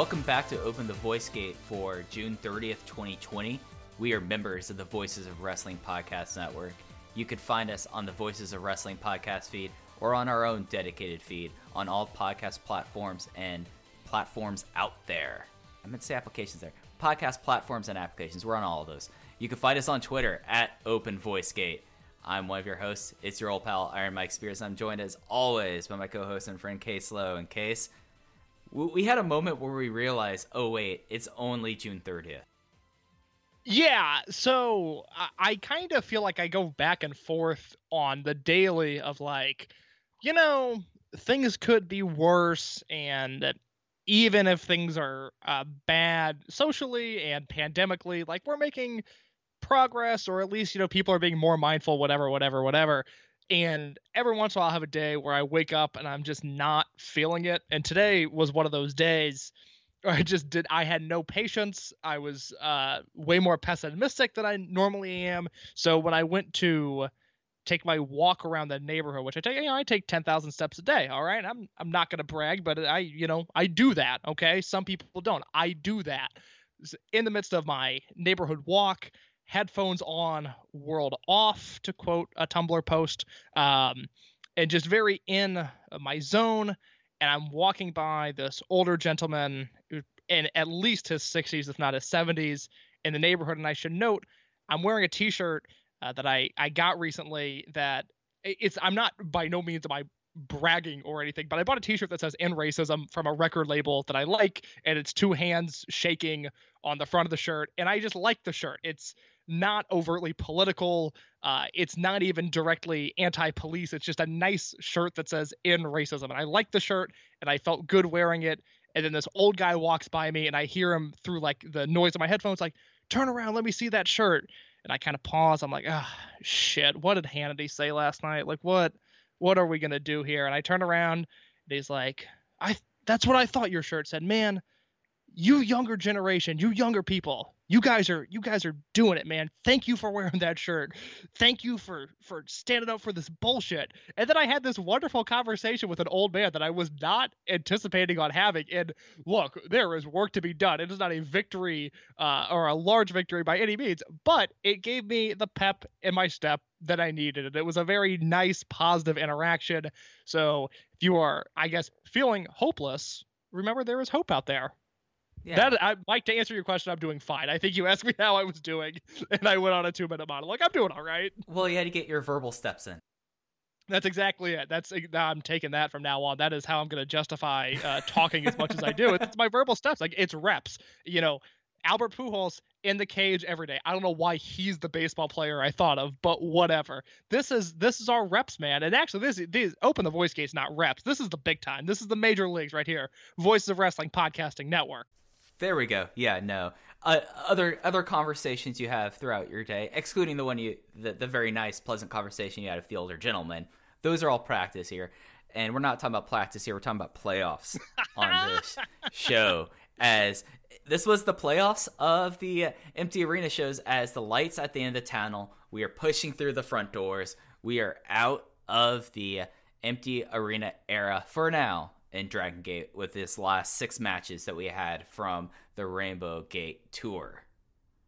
Welcome back to Open the Voice Gate for June 30th, 2020. We are members of the Voices of Wrestling Podcast Network. You can find us on the Voices of Wrestling podcast feed or on our own dedicated feed on all podcast platforms and platforms out there. I meant to say applications there. Podcast platforms and applications. We're on all of those. You can find us on Twitter at Open Voice Gate. I'm one of your hosts. It's your old pal Iron Mike Spears. I'm joined as always by my co-host and friend Case Lowe. And Case, we had a moment where we realized, oh wait, it's only June 30th. Yeah, so I, I kind of feel like I go back and forth on the daily of like, you know, things could be worse, and even if things are uh, bad socially and pandemically, like we're making progress, or at least you know people are being more mindful, whatever, whatever, whatever. And every once in a while, I have a day where I wake up and I'm just not feeling it. And today was one of those days I just did. I had no patience. I was uh, way more pessimistic than I normally am. So when I went to take my walk around the neighborhood, which I take, you know, I take ten thousand steps a day. All right, I'm I'm not gonna brag, but I, you know, I do that. Okay, some people don't. I do that. In the midst of my neighborhood walk, headphones on, world off, to quote a Tumblr post, um, and just very in my zone and I'm walking by this older gentleman in at least his 60s, if not his 70s, in the neighborhood. And I should note, I'm wearing a T-shirt uh, that I I got recently. That it's I'm not by no means am I bragging or anything, but I bought a T-shirt that says "In Racism" from a record label that I like, and it's two hands shaking on the front of the shirt, and I just like the shirt. It's not overtly political. Uh, it's not even directly anti-police. It's just a nice shirt that says "In Racism," and I like the shirt, and I felt good wearing it. And then this old guy walks by me, and I hear him through like the noise of my headphones, like, "Turn around, let me see that shirt." And I kind of pause. I'm like, "Ah, shit. What did Hannity say last night? Like, what, what are we gonna do here?" And I turn around, and he's like, "I. That's what I thought your shirt said, man." You younger generation, you younger people, you guys are you guys are doing it, man. Thank you for wearing that shirt. Thank you for for standing up for this bullshit. And then I had this wonderful conversation with an old man that I was not anticipating on having. And look, there is work to be done. It is not a victory uh, or a large victory by any means, but it gave me the pep in my step that I needed. And it was a very nice, positive interaction. So if you are, I guess, feeling hopeless, remember there is hope out there. Yeah. That I, Mike, to answer your question, I'm doing fine. I think you asked me how I was doing, and I went on a two minute monologue. I'm doing all right. well, you had to get your verbal steps in. That's exactly it. That's I'm taking that from now on. That is how I'm going to justify uh, talking as much as I do. It's my verbal steps. Like it's reps. You know, Albert Pujols in the cage every day. I don't know why he's the baseball player I thought of, but whatever. This is this is our reps, man. And actually, this these open the voice gates, not reps. This is the big time. This is the major leagues right here. Voices of Wrestling Podcasting Network. There we go. Yeah, no. Uh, other other conversations you have throughout your day, excluding the one you the, the very nice, pleasant conversation you had with the older gentleman. Those are all practice here, and we're not talking about practice here. We're talking about playoffs on this show. As this was the playoffs of the empty arena shows, as the lights at the end of the tunnel, we are pushing through the front doors. We are out of the empty arena era for now in Dragon Gate with this last six matches that we had from the Rainbow Gate tour.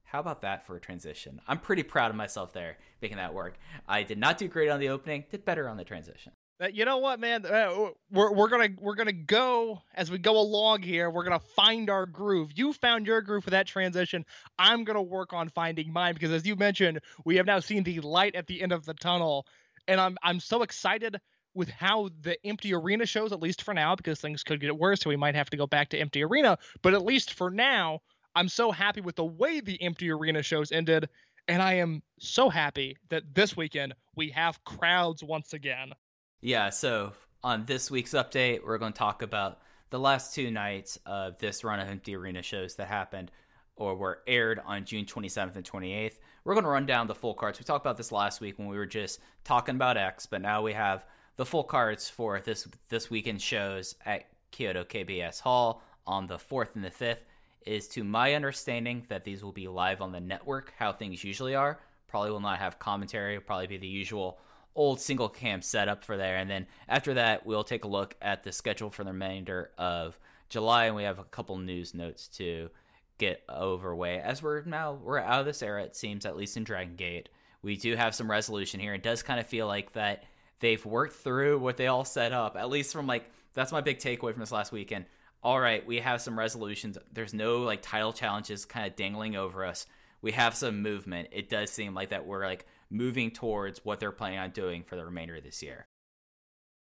How about that for a transition? I'm pretty proud of myself there, making that work. I did not do great on the opening, did better on the transition. Uh, You know what, man? Uh, we're we're gonna we're gonna go as we go along here. We're gonna find our groove. You found your groove for that transition. I'm gonna work on finding mine because, as you mentioned, we have now seen the light at the end of the tunnel, and I'm I'm so excited with how the empty arena shows, at least for now, because things could get worse, so we might have to go back to empty arena. But at least for now, I'm so happy with the way the empty arena shows ended, and I am so happy that this weekend we have crowds once again. Yeah, so on this week's update, we're going to talk about the last two nights of this run of empty arena shows that happened or were aired on June 27th and 28th. We're going to run down the full cards. We talked about this last week when we were just talking about X, but now we have the full cards for this this weekend shows at Kyoto KBS Hall on the 4th and the 5th. is to my understanding that these will be live on the network, how things usually are. Probably will not have commentary, It'll probably be the usual old single cam setup for there. And then after that, we'll take a look at the schedule for the remainder of July, and we have a couple news notes to get over way. As we're now we're out of this era, it seems at least in Dragon Gate, we do have some resolution here. It does kind of feel like that they've worked through what they all set up. At least from like that's my big takeaway from this last weekend. All right, we have some resolutions. There's no like title challenges kind of dangling over us. We have some movement. It does seem like that we're like moving towards what they're planning on doing for the remainder of this year.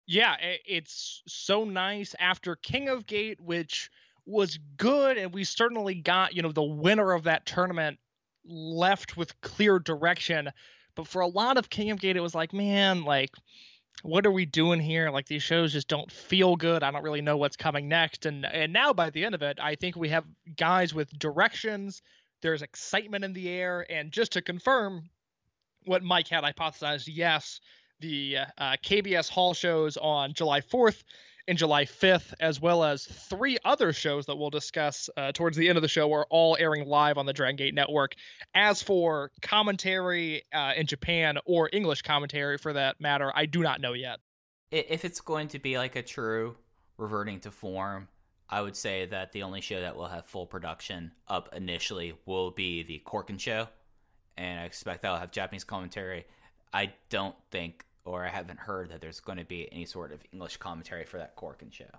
yeah, it's so nice after King of Gate, which was good, and we certainly got, you know, the winner of that tournament left with clear direction. But for a lot of King of Gate, it was like, man, like, what are we doing here? Like these shows just don't feel good. I don't really know what's coming next. And and now by the end of it, I think we have guys with directions. There's excitement in the air, and just to confirm what Mike had hypothesized, yes, the uh, KBS Hall shows on July 4th and July 5th, as well as three other shows that we'll discuss uh, towards the end of the show, are all airing live on the Dragon Gate Network. As for commentary uh, in Japan or English commentary for that matter, I do not know yet. If it's going to be like a true reverting to form, I would say that the only show that will have full production up initially will be the Korakuen show, and I expect that'll have Japanese commentary. I don't think, or I haven't heard that there's going to be any sort of English commentary for that Korakuen show.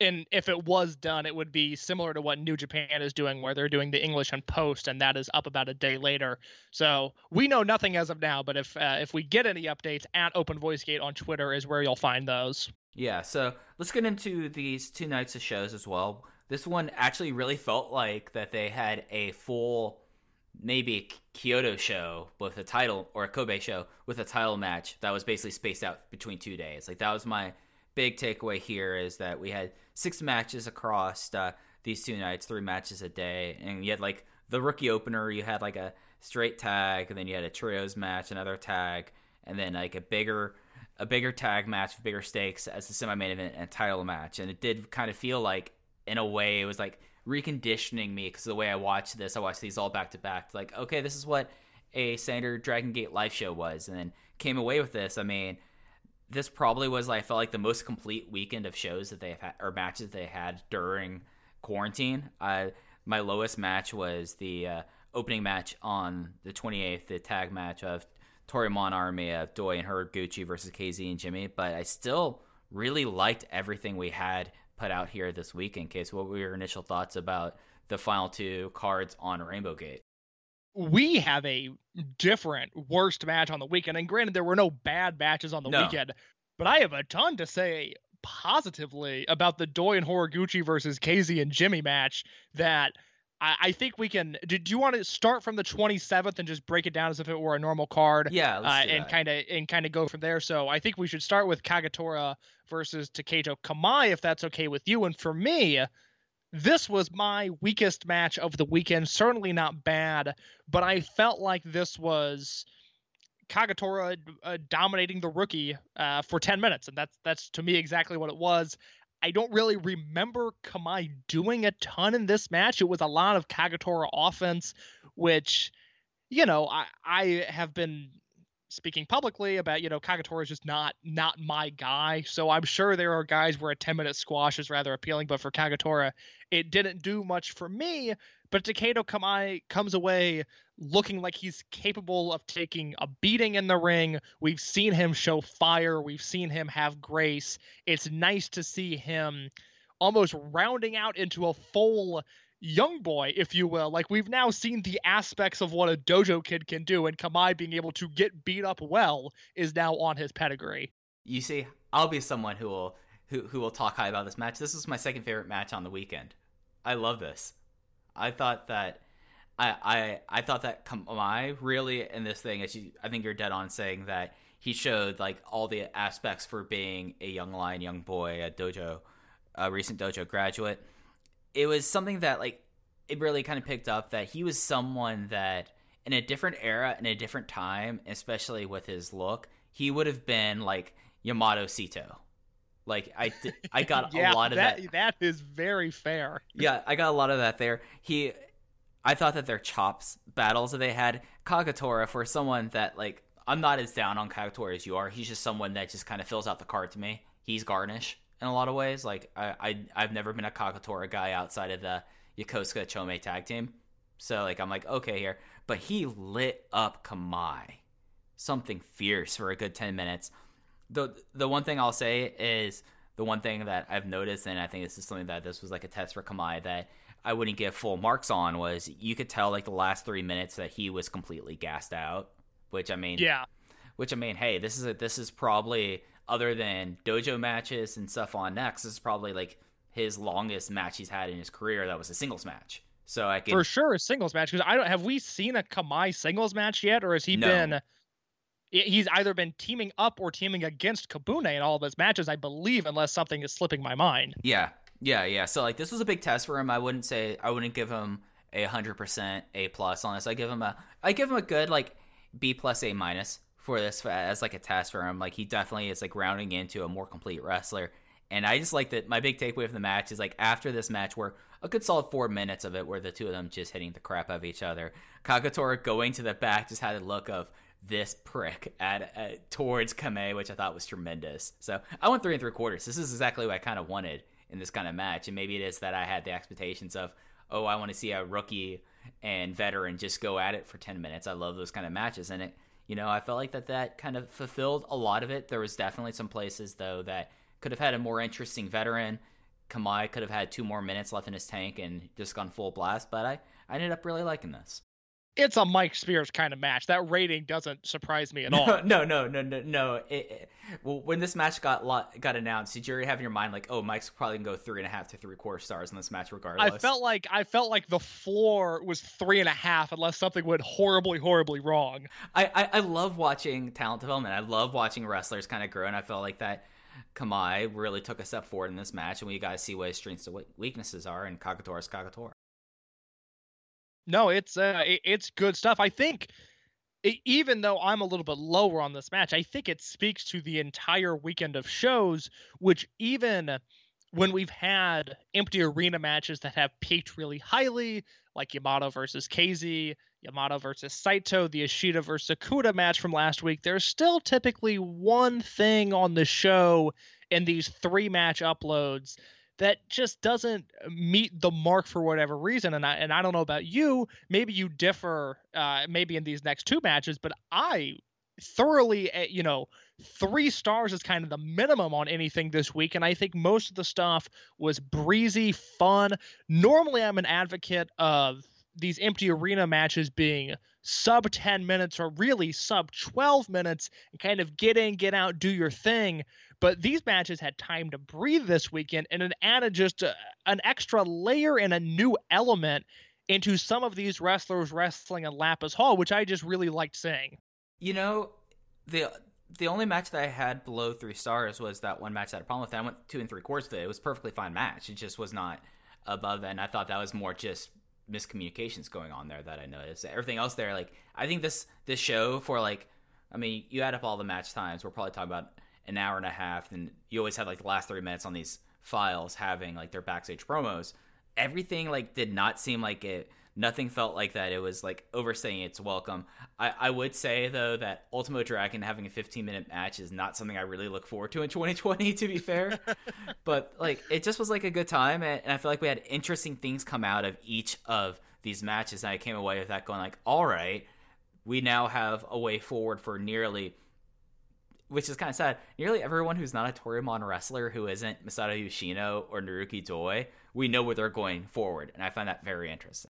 And if it was done, it would be similar to what New Japan is doing, where they're doing the English and post, and that is up about a day later. So we know nothing as of now. But if uh, if we get any updates at Open Voice Gate on Twitter, is where you'll find those. Yeah, so let's get into these two nights of shows as well. This one actually really felt like that they had a full, maybe a Kyoto show with a title or a Kobe show with a title match that was basically spaced out between two days. Like that was my big takeaway here is that we had six matches across uh, these two nights, three matches a day, and you had like the rookie opener, you had like a straight tag, and then you had a trios match, another tag, and then like a bigger a bigger tag match with bigger stakes as the semi main event and title match. And it did kind of feel like, in a way, it was like reconditioning me because the way I watched this, I watched these all back to back. Like, okay, this is what a standard Dragon Gate live show was, and then came away with this. I mean, this probably was I felt like the most complete weekend of shows that they've had or matches they had during quarantine. Uh, my lowest match was the uh, opening match on the 28th, the tag match of Toryumon Army of Doi and Horiguchi versus KZ and Jimmy. But I still really liked everything we had put out here this week In case, what were your initial thoughts about the final two cards on Rainbow Gate? we have a different worst match on the weekend. And granted, there were no bad matches on the No. weekend, but I have a ton to say positively about the Doi and Horiguchi versus KZ and Jimmy match that I, I think we can. Do, do you want to start from the 27th and just break it down as if it were a normal card? Yeah, uh, and kind of and kind of go from there. So I think we should start with Kagetora versus Taketo Kamai, if that's okay with you. And for me, this was my weakest match of the weekend. Certainly not bad, but I felt like this was Kagetora uh, dominating the rookie uh, for 10 minutes, and that's that's to me exactly what it was. I don't really remember Kamai doing a ton in this match. It was a lot of Kagetora offense, which, you know, I, I have been speaking publicly about, you know, Kagetora is just not not my guy. So I'm sure there are guys where a 10 minute squash is rather appealing, but for Kagetora, it didn't do much for me. But Taketo Kamai comes away looking like he's capable of taking a beating in the ring. We've seen him show fire, we've seen him have grace. It's nice to see him almost rounding out into a full young boy, if you will. Like we've now seen the aspects of what a dojo kid can do, and Kamai being able to get beat up well is now on his pedigree. You see, I'll be someone who will who who will talk high about this match. This was my second favorite match on the weekend. I love this. I thought that I I I thought that Kamai really in this thing, as you I think you're dead on saying that he showed like all the aspects for being a young lion, young boy, a dojo, a recent dojo graduate. It was something that like it really kind of picked up that he was someone that in a different era, in a different time, especially with his look, he would have been like Yamato Sito. Like I, di- I got yeah, a lot of that. That is very fair. Yeah, I got a lot of that there. He, I thought that their chops battles that they had, Kagetora for someone that like I'm not as down on Kagetora as you are. He's just someone that just kind of fills out the card to me. He's garnish in a lot of ways. Like I, I I've never been a Kagetora guy outside of the Yokosuka Chome tag team. So like I'm like okay here, but he lit up Kamai, something fierce for a good ten minutes. The the one thing I'll say is the one thing that I've noticed, and I think this is something that this was like a test for Kamai that I wouldn't give full marks on was you could tell like the last three minutes that he was completely gassed out. Which I mean, Yeah. which I mean, hey, this is a, this is probably other than dojo matches and stuff on next. This is probably like his longest match he's had in his career. That was a singles match. So I can For sure, a singles match. Because I don't have we seen a Kamai singles match yet, or has he No. been? He- He's either been teaming up or teaming against Kabune in all of his matches, I believe, unless something is slipping my mind. Yeah, yeah, yeah. So like this was a big test for him. I wouldn't say I wouldn't give him a hundred percent A plus on this. I give him a I give him a good like B plus A minus for this as like a test for him. Like he definitely is like rounding into a more complete wrestler. And I just like that. My big takeaway from the match is like after this match, where a good solid four minutes of it, where the two of them just hitting the crap out of each other. Kagetora going to the back just had a look of this prick at, at towards Kame, which I thought was tremendous. So I went three and three quarters. This is exactly what I kind of wanted in this kind of match, and maybe it is that I had the expectations of, oh, I want to see a rookie and veteran just go at it for ten minutes. I love those kind of matches, and it, you know, I felt like that that kind of fulfilled a lot of it. There was definitely some places though that could have had a more interesting veteran. Kamai could have had two more minutes left in his tank and just gone full blast, but I, I ended up really liking this. It's a Mike Spears kind of match. That rating doesn't surprise me at all. No, no, no, no, no. It, it- well, when this match got lo- got announced, did you already have in your mind like, oh, Mike's probably gonna go three and a half to three quarter stars in this match, regardless? I felt like I felt like the floor was three and a half unless something went horribly, horribly wrong. I, I, I love watching talent development. I love watching wrestlers kind of grow, and I felt like that Kamai really took a step forward in this match, and we got to see what his strengths and weaknesses are, and Kagetora's Kagetora. No, it's uh, it- it's good stuff. I think, e- even though I'm a little bit lower on this match, I think it speaks to the entire weekend of shows. Which even when we've had empty arena matches that have peaked really highly, like Yamato versus KZ, Yamato versus Saito, the Ishida versus Okuda match from last week, there's still typically one thing on the show in these three match uploads that just doesn't meet the mark for whatever reason. And I and I don't know about you. Maybe you differ. Uh, maybe in these next two matches, but I thoroughly, uh, you know, three stars is kind of the minimum on anything this week. And I think most of the stuff was breezy, fun. Normally, I'm an advocate of these empty arena matches being sub 10 minutes or really sub 12 minutes and kind of get in, get out, do your thing. But these matches had time to breathe this weekend and it added just a, an extra layer and a new element into some of these wrestlers wrestling in Lapis Hall, which I just really liked seeing. You know, the the only match that I had below three stars was that one match that I had a problem with. I went two and three quarters with it. It was perfectly fine match. It just was not above. And I thought that was more just miscommunications going on there that I noticed. Everything else there, like I think this this show for like, I mean, you add up all the match times. We're probably talking about an hour and a half, and you always had like the last three minutes on these files having like their backstage promos. Everything like did not seem like it. Nothing felt like that. It was like overstaying its welcome. I, I would say though that Ultimo Dragon having a 15 minute match is not something I really look forward to in 2020. To be fair, but like it just was like a good time, and, and I feel like we had interesting things come out of each of these matches, and I came away with that going like, all right, we now have a way forward for nearly. Which is kind of sad. Nearly everyone who's not a Toryumon wrestler who isn't Masato Yoshino or Naruki Doi, we know where they're going forward, and I find that very interesting.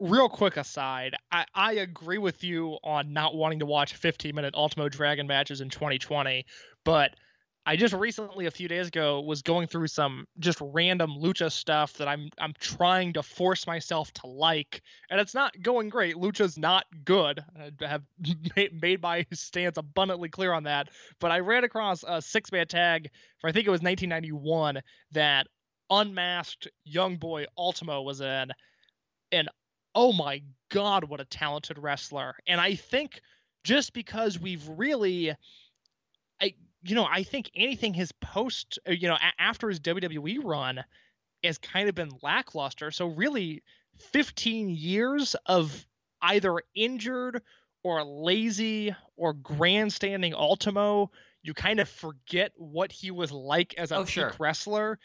real quick aside, I, I agree with you on not wanting to watch 15 minute Ultimo Dragon matches in 2020, but I just recently, a few days ago, was going through some just random lucha stuff that I'm I'm trying to force myself to like, and it's not going great. Lucha's not good. I have made, my stance abundantly clear on that. But I ran across a six man tag for I think it was 1991 that unmasked young boy Ultimo was in, and oh my god, what a talented wrestler! And I think just because we've really, you know, I think anything his post, uh, you know, a- after his WWE run has kind of been lackluster. So really, 15 years of either injured or lazy or grandstanding Ultimo, you kind of forget what he was like as a Oh, sure. wrestler.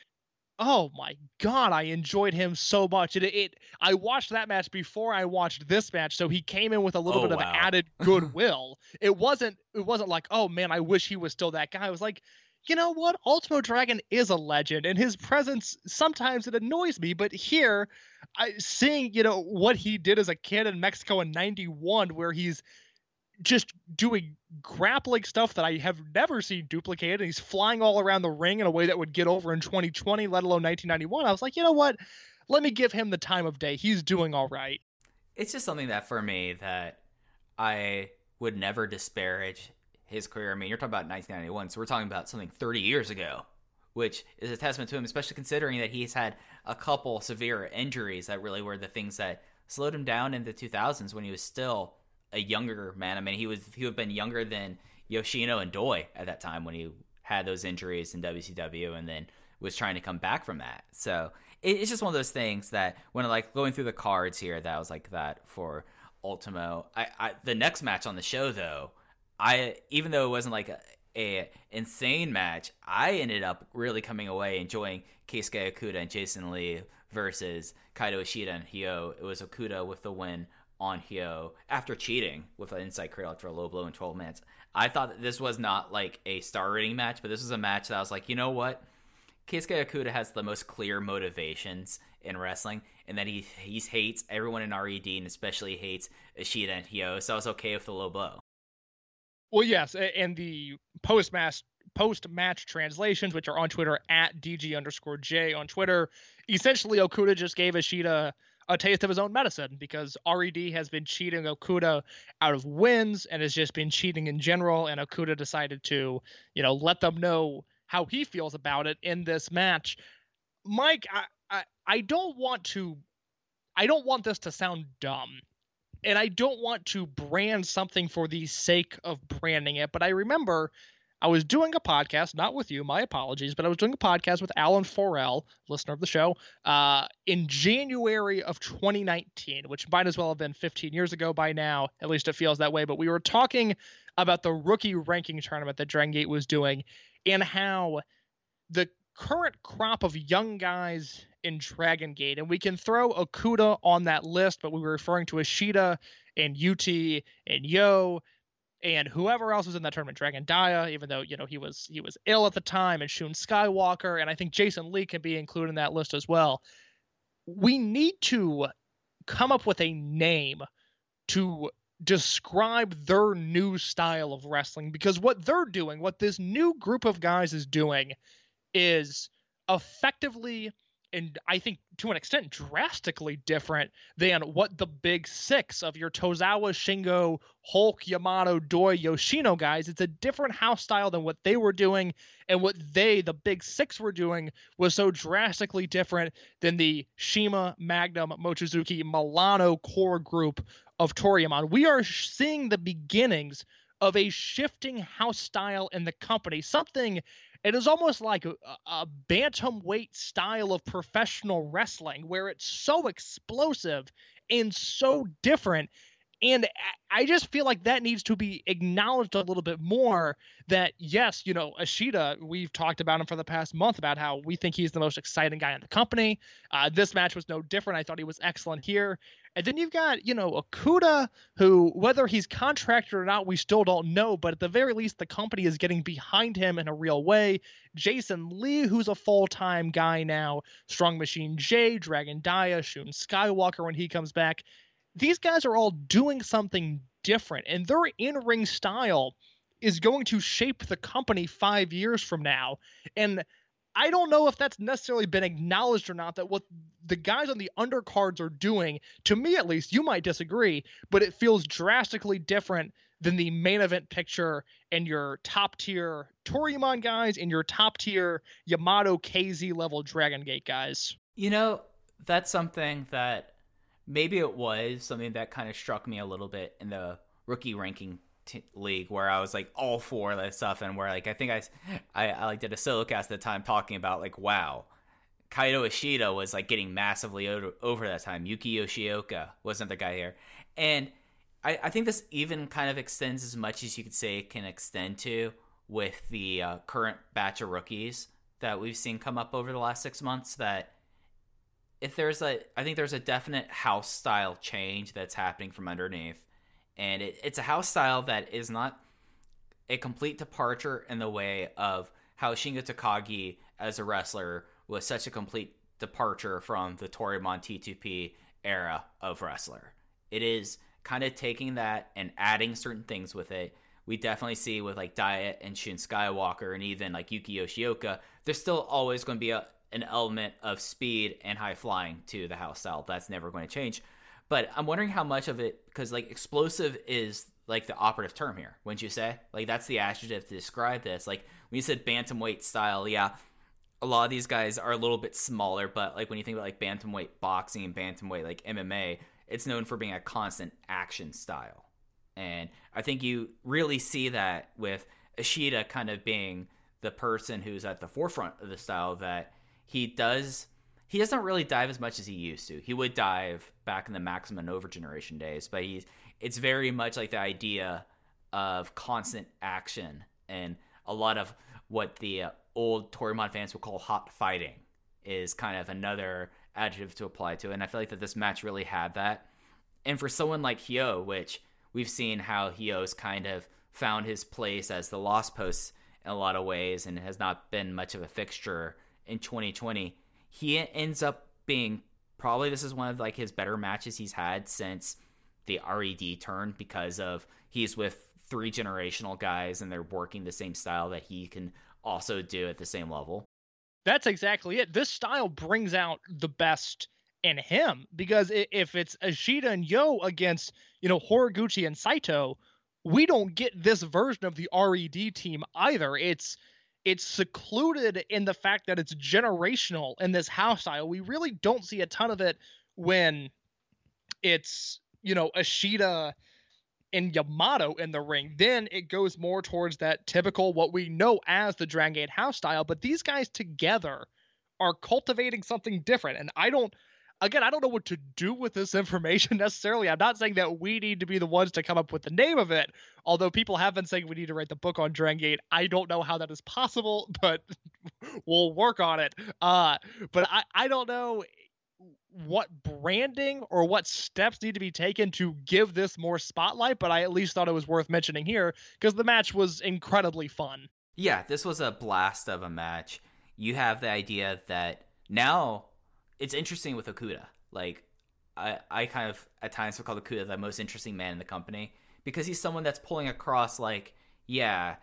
Oh my god, I enjoyed him so much. It, it I watched that match before I watched this match, so he came in with a little Oh, bit of wow. added goodwill. it wasn't it wasn't like, oh man, I wish he was still that guy. I was like, you know what? Ultimo Dragon is a legend, and his presence sometimes it annoys me, but here, I seeing you know what he did as a kid in Mexico in '91, where he's just doing grappling stuff that I have never seen duplicated. And he's flying all around the ring in a way that would get over in 2020, let alone 1991. I was like, you know what? Let me give him the time of day. He's doing all right. it's just something that for me that I would never disparage his career. I mean, you're talking about 1991, so we're talking about something 30 years ago, which is a testament to him, especially considering that he's had a couple severe injuries that really were the things that slowed him down in the 2000s when he was still a younger man. I mean, he was he would have been younger than Yoshino and Doi at that time when he had those injuries in WCW, and then was trying to come back from that. So it, it's just one of those things that when I like going through the cards here, that was like that for Ultimo. I, I the next match on the show though, I even though it wasn't like a, a insane match, I ended up really coming away enjoying Keisuke Okuda and Jason Lee versus Kaito Ishida and Hyo. It was Okuda with the win on Hyo after cheating with an inside cradle after a low blow in 12 minutes. I thought that this was not like a star rating match, but this was a match that I was like, you know what? Keisuke Okuda has the most clear motivations in wrestling, and that he he hates everyone in RED and especially hates Ishida and Hyo. So I was okay with the low blow. Well, yes, and the post match post match translations, which are on Twitter at DG underscore J on Twitter, essentially Okuda just gave Ishida a taste of his own medicine because RED has been cheating Okuda out of wins and has just been cheating in general, and Okuda decided to, you know, let them know how he feels about it in this match. Mike, I I, I don't want to I don't want this to sound dumb and I don't want to brand something for the sake of branding it, but I remember I was doing a podcast, not with you, my apologies, but I was doing a podcast with Alan Forel, listener of the show, uh, in January of 2019, which might as well have been 15 years ago by now. At least it feels that way. But we were talking about the rookie ranking tournament that Dragon Gate was doing and how the current crop of young guys in Dragon Gate, and we can throw Okuda on that list, but we were referring to Ishida and UT and Yo and whoever else was in that tournament, Dragon Dia, even though you know he was he was ill at the time, and Shun Skywalker, and I think Jason Lee can be included in that list as well. We need to come up with a name to describe their new style of wrestling because what they're doing, what this new group of guys is doing, is effectively and I think to an extent drastically different than what the big six of your Tozawa, Shingo, Hulk, Yamato, Doi, Yoshino guys. It's a different house style than what they were doing, and what they, the big six, were doing was so drastically different than the CIMA, Magnum, Mochizuki, Milano core group of Toryumon. We are seeing the beginnings of a shifting house style in the company, something it is almost like a, a bantamweight style of professional wrestling where it's so explosive and so different And I- just feel like that needs to be acknowledged a little bit more. That yes, you know, Ishida, we've talked about him for the past month about how we think he's the most exciting guy in the company. Uh, this match was no different. I thought he was excellent here. And then you've got, you know, Okuda, who, whether he's contracted or not, we still don't know. But at the very least, the company is getting behind him in a real way. Jason Lee, who's a full time guy now, Strong Machine J, Dragon Dia, Shun Skywalker when he comes back. These guys are all doing something different, and their in ring style is going to shape the company five years from now. And I don't know if that's necessarily been acknowledged or not that what the guys on the undercards are doing, to me at least, you might disagree, but it feels drastically different than the main event picture and your top tier Toryumon guys and your top tier Yamato KZ level Dragon Gate guys. You know, that's something that maybe it was something that kind of struck me a little bit in the rookie ranking t- league where I was like all for that stuff and where like I think I I, I like did a solo cast at the time talking about like wow Kaito Ishida was like getting massively over, over that time. Yuki Yoshioka wasn't the guy here. And I, I think this even kind of extends as much as you could say it can extend to with the uh, current batch of rookies that we've seen come up over the last six months that if there's a i think there's a definite house style change that's happening from underneath and it, it's a house style that is not a complete departure in the way of how shingo takagi as a wrestler was such a complete departure from the toryumon t2p era of wrestler it is kind of taking that and adding certain things with it we definitely see with like Dia and Shun Skywalker and even like Yuki Yoshioka, there's still always going to be a, an element of speed and high flying to the house style. That's never going to change. But I'm wondering how much of it, because like explosive is like the operative term here, wouldn't you say? Like that's the adjective to describe this. Like when you said bantamweight style, yeah, a lot of these guys are a little bit smaller, but like when you think about like bantamweight boxing and bantamweight like MMA, it's known for being a constant action style. And I think you really see that with Ishida kind of being the person who's at the forefront of the style that he does he doesn't really dive as much as he used to. He would dive back in the Maximum Over generation days, but he's it's very much like the idea of constant action and a lot of what the uh, old Toryumon fans would call hot fighting is kind of another adjective to apply to. And I feel like that this match really had that. And for someone like Hyo, which we've seen how Hyo's kind of found his place as the lost post in a lot of ways and has not been much of a fixture in 2020. He ends up being probably this is one of like his better matches he's had since the RED turn because of he's with three generational guys and they're working the same style that he can also do at the same level. That's exactly it. This style brings out the best in him because if it's Ishida and Yo against, you know, Horiguchi and Saito, we don't get this version of the RED team either. It's it's secluded in the fact that it's generational in this house style. We really don't see a ton of it when it's, you know, Ishida and Yamato in the ring. Then it goes more towards that typical what we know as the Dragon Gate house style, but these guys together are cultivating something different. And I don't again, I don't know what to do with this information necessarily. I'm not saying that we need to be the ones to come up with the name of it, although people have been saying we need to write the book on Dragon Gate. I don't know how that is possible, but we'll work on it. Uh, but I, I don't know what branding or what steps need to be taken to give this more spotlight, but I at least thought it was worth mentioning here because the match was incredibly fun. Yeah, this was a blast of a match. You have the idea that now it's interesting with Okuda. Like, I, I kind of at times would call Okuda the most interesting man in the company because he's someone that's pulling across, like, yeah,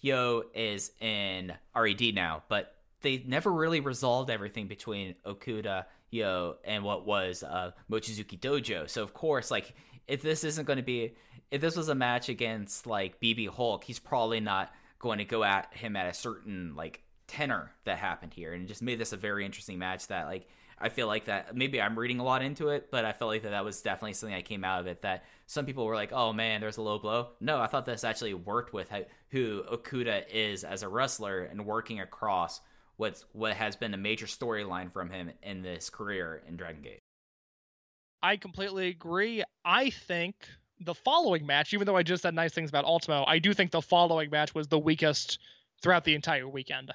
Yo is in RED now, but they never really resolved everything between Okuda, Yo, and what was uh, Mochizuki Dojo. So, of course, like, if this isn't going to be, if this was a match against, like, BB Hulk, he's probably not going to go at him at a certain, like, tenor that happened here. And just made this a very interesting match that, like, I feel like that maybe I'm reading a lot into it, but I felt like that that was definitely something that came out of it. That some people were like, "Oh man, there's a low blow." No, I thought this actually worked with how, who Okuda is as a wrestler and working across what's what has been a major storyline from him in this career in Dragon Gate. I completely agree. I think the following match, even though I just said nice things about Ultimo, I do think the following match was the weakest throughout the entire weekend.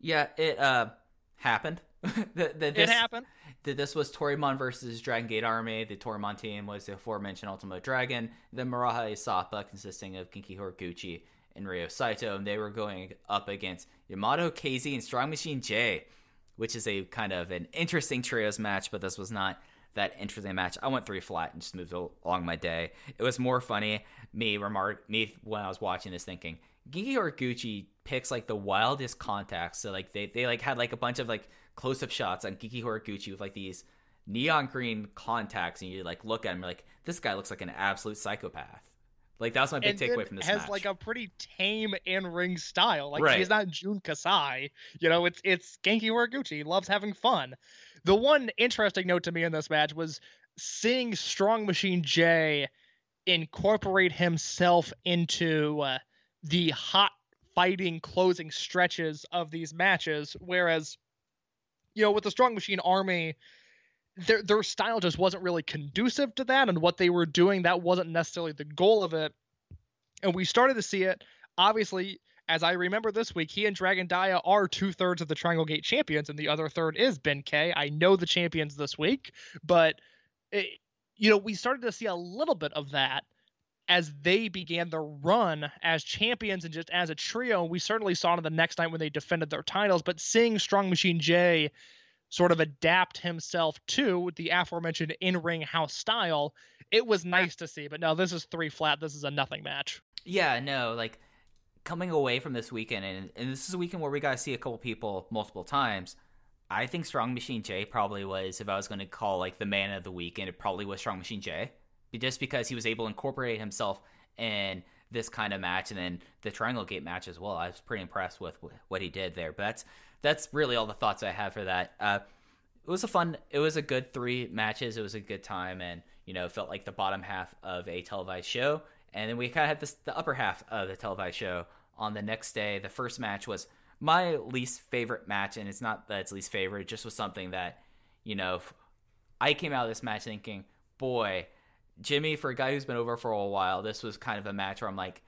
Yeah, it uh happened. the, the, It this, happened. the- this was Toryumon versus Dragon Gate Army. The Toryumon team was the aforementioned Ultimo Dragon. The Maraha Isapa, consisting of Genki Horiguchi and Ryo Saito, and they were going up against Yamato KZ and Strong Machine J, which is a kind of an interesting trios match, but this was not that interesting match. I went three flat and just moved along my day. It was more funny. Me remark me when I was watching this thinking, Genki Horiguchi picks like the wildest contacts. So like they, they like had like a bunch of like close up shots on Genki Horiguchi with like these neon green contacts, and you like look at him, like, this guy looks like an absolute psychopath. Like that was my big takeaway from this match. has match. like a pretty tame in-ring style. Like Right. he's not Jun Kasai. You know, it's it's Genki Horiguchi. He loves having fun. The one interesting note to me in this match was seeing Strong Machine J incorporate himself into uh, the hot fighting closing stretches of these matches, whereas you know with the Strong Machine Army their their style just wasn't really conducive to that and what they were doing that wasn't necessarily the goal of it. And we started to see it obviously as i remember this week he and dragon Dia are two-thirds of the triangle gate champions and the other third is ben k. I know the champions this week but it, you know we started to see a little bit of that as they began their run as champions and just as a trio. We certainly saw it the next night when they defended their titles. But seeing strong machine j sort of adapt himself to the aforementioned in-ring house style it was nice to see. But no this is three flat. This is a nothing match. Yeah, no, like coming away from this weekend, and, and this is a weekend where we got to see a couple people multiple times. I think Strong Machine J probably was, if I was going to call like the man of the weekend, it probably was Strong Machine J, just because he was able to incorporate himself in this kind of match, and then the Triangle Gate match as well. I was pretty impressed with what he did there. But that's that's really all the thoughts I have for that. Uh, it was a fun it was a good three matches it was a good time and you know felt like the bottom half of a televised show and then we kind of had this the upper half of the televised show on the next day the first match was my least favorite match and it's not that it's least favorite it just was something that you know I came out of this match thinking boy jimmy for a guy who's been over for a while this was kind of a match where i'm like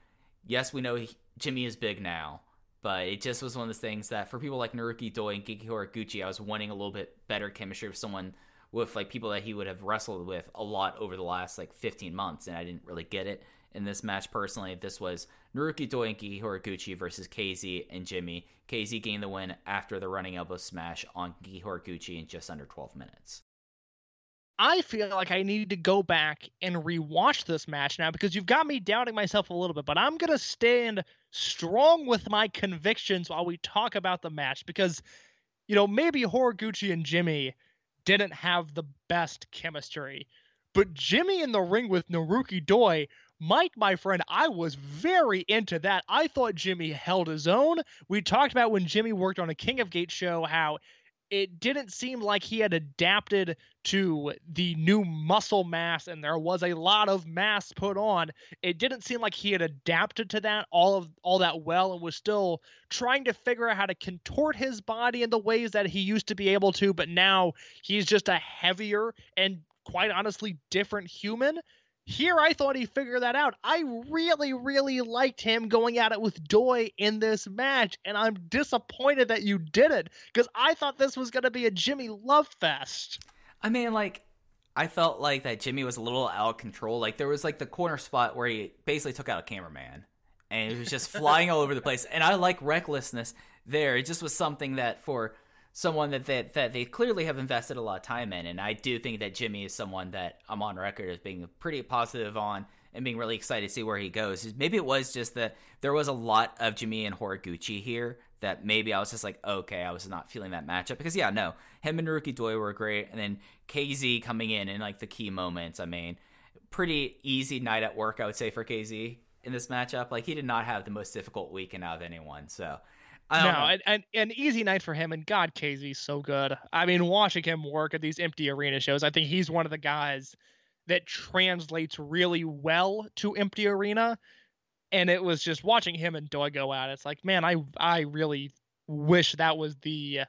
yes we know he, jimmy is big now but it just was one of those things that for people like Naruki Doi and Genki Horiguchi, I was wanting a little bit better chemistry with someone with like people that he would have wrestled with a lot over the last like 15 months, and I didn't really get it in this match personally. This was Naruki Doi and Genki Horiguchi versus KZ and Jimmy. KZ gained the win after the running elbow smash on Genki Horiguchi in just under 12 minutes. I feel like I need to go back and rewatch this match now because you've got me doubting myself a little bit, but I'm going to stand strong with my convictions while we talk about the match because, you know, maybe Horiguchi and Jimmy didn't have the best chemistry, but Jimmy in the ring with Naruki Doi, Mike, my friend, I was very into that. I thought Jimmy held his own. We talked about when Jimmy worked on a King of Gate show how it didn't seem like he had adapted to the new muscle mass and there was a lot of mass put on. It didn't seem like he had adapted to that all of all that well and was still trying to figure out how to contort his body in the ways that he used to be able to but now he's just a heavier and quite honestly different human here I thought he figured that out. I really, really liked him going at it with Doi in this match, and I'm disappointed that you didn't because I thought this was going to be a Jimmy Love Fest. I mean, like, I felt like that Jimmy was a little out of control. Like, there was like the corner spot where he basically took out a cameraman and he was just flying all over the place. And I like recklessness there. It just was something that for someone that, that that they clearly have invested a lot of time in. And I do think that Jimmy is someone that I'm on record as being pretty positive on and being really excited to see where he goes. Maybe it was just that there was a lot of Jimmy and Horiguchi here that maybe I was just like, okay, I was not feeling that matchup because yeah, no, him and Ruki Doi were great, and then KZ coming in in like the key moments. I mean, pretty easy night at work, I would say for KZ in this matchup. Like he did not have the most difficult weekend out of anyone, so. I No, don't know. and, and an easy night for him. And God, KZ's so good. I mean, watching him work at these empty arena shows, I think he's one of the guys that translates really well to empty arena. And it was just watching him and Doi go out. It's like, man, I I really wish that was the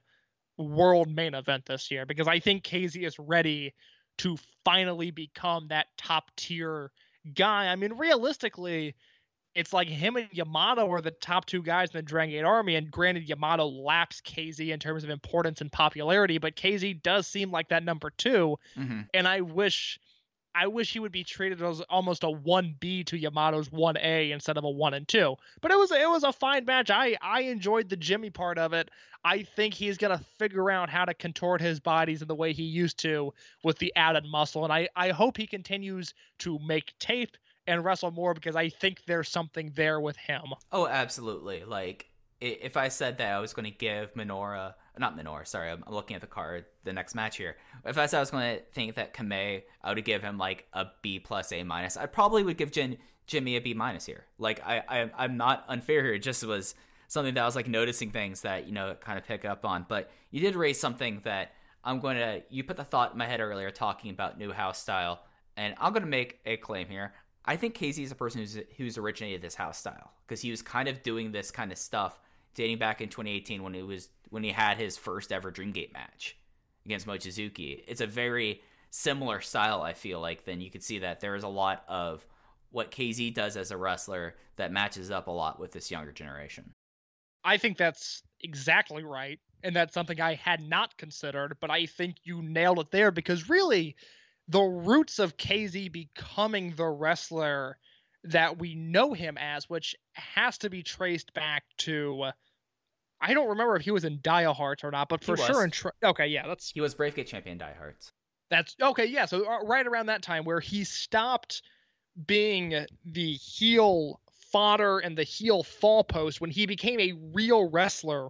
world main event this year because I think KZ is ready to finally become that top tier guy. I mean, realistically, it's like him and Yamato are the top two guys in the Dragon Gate Army. And granted, Yamato laps KZ in terms of importance and popularity, but KZ does seem like that number two. hmm And I wish, I wish he would be treated as almost a one B to Yamato's one A instead of a one and two. But it was it was a fine match. I I enjoyed the Jimmy part of it. I think he's gonna figure out how to contort his bodies in the way he used to with the added muscle, and I I hope he continues to make tape and wrestle more because I think there's something there with him. Oh, absolutely. Like if I said that I was going to give Minoura, not Minoura, sorry, I'm looking at the card, the next match here. If I said I was going to think that Kamei, I would give him like a B plus A minus. I probably would give Jin, Jimmy a B minus here. Like I, I, I'm not unfair here. It just was something that I was like noticing things that you know kind of pick up on. But you did raise something that I'm going to. You put the thought in my head earlier talking about new house style, and I'm going to make a claim here. I think KZ is a person who's who's originated this house style because he was kind of doing this kind of stuff dating back in 2018 when he was when he had his first ever Dreamgate match against Mochizuki. It's a very similar style. I feel like then you could see that there is a lot of what KZ does as a wrestler that matches up a lot with this younger generation. I think that's exactly right. And that's something I had not considered, but I think you nailed it there because really the roots of KZ becoming the wrestler that we know him as, which has to be traced back to I don't remember if he was in Diehards or not, but for sure in tra- okay, yeah, that's He was Bravegate champion diehards. that's okay, yeah. So uh, right around that time where he stopped being the heel fodder and the heel fall post when he became a real wrestler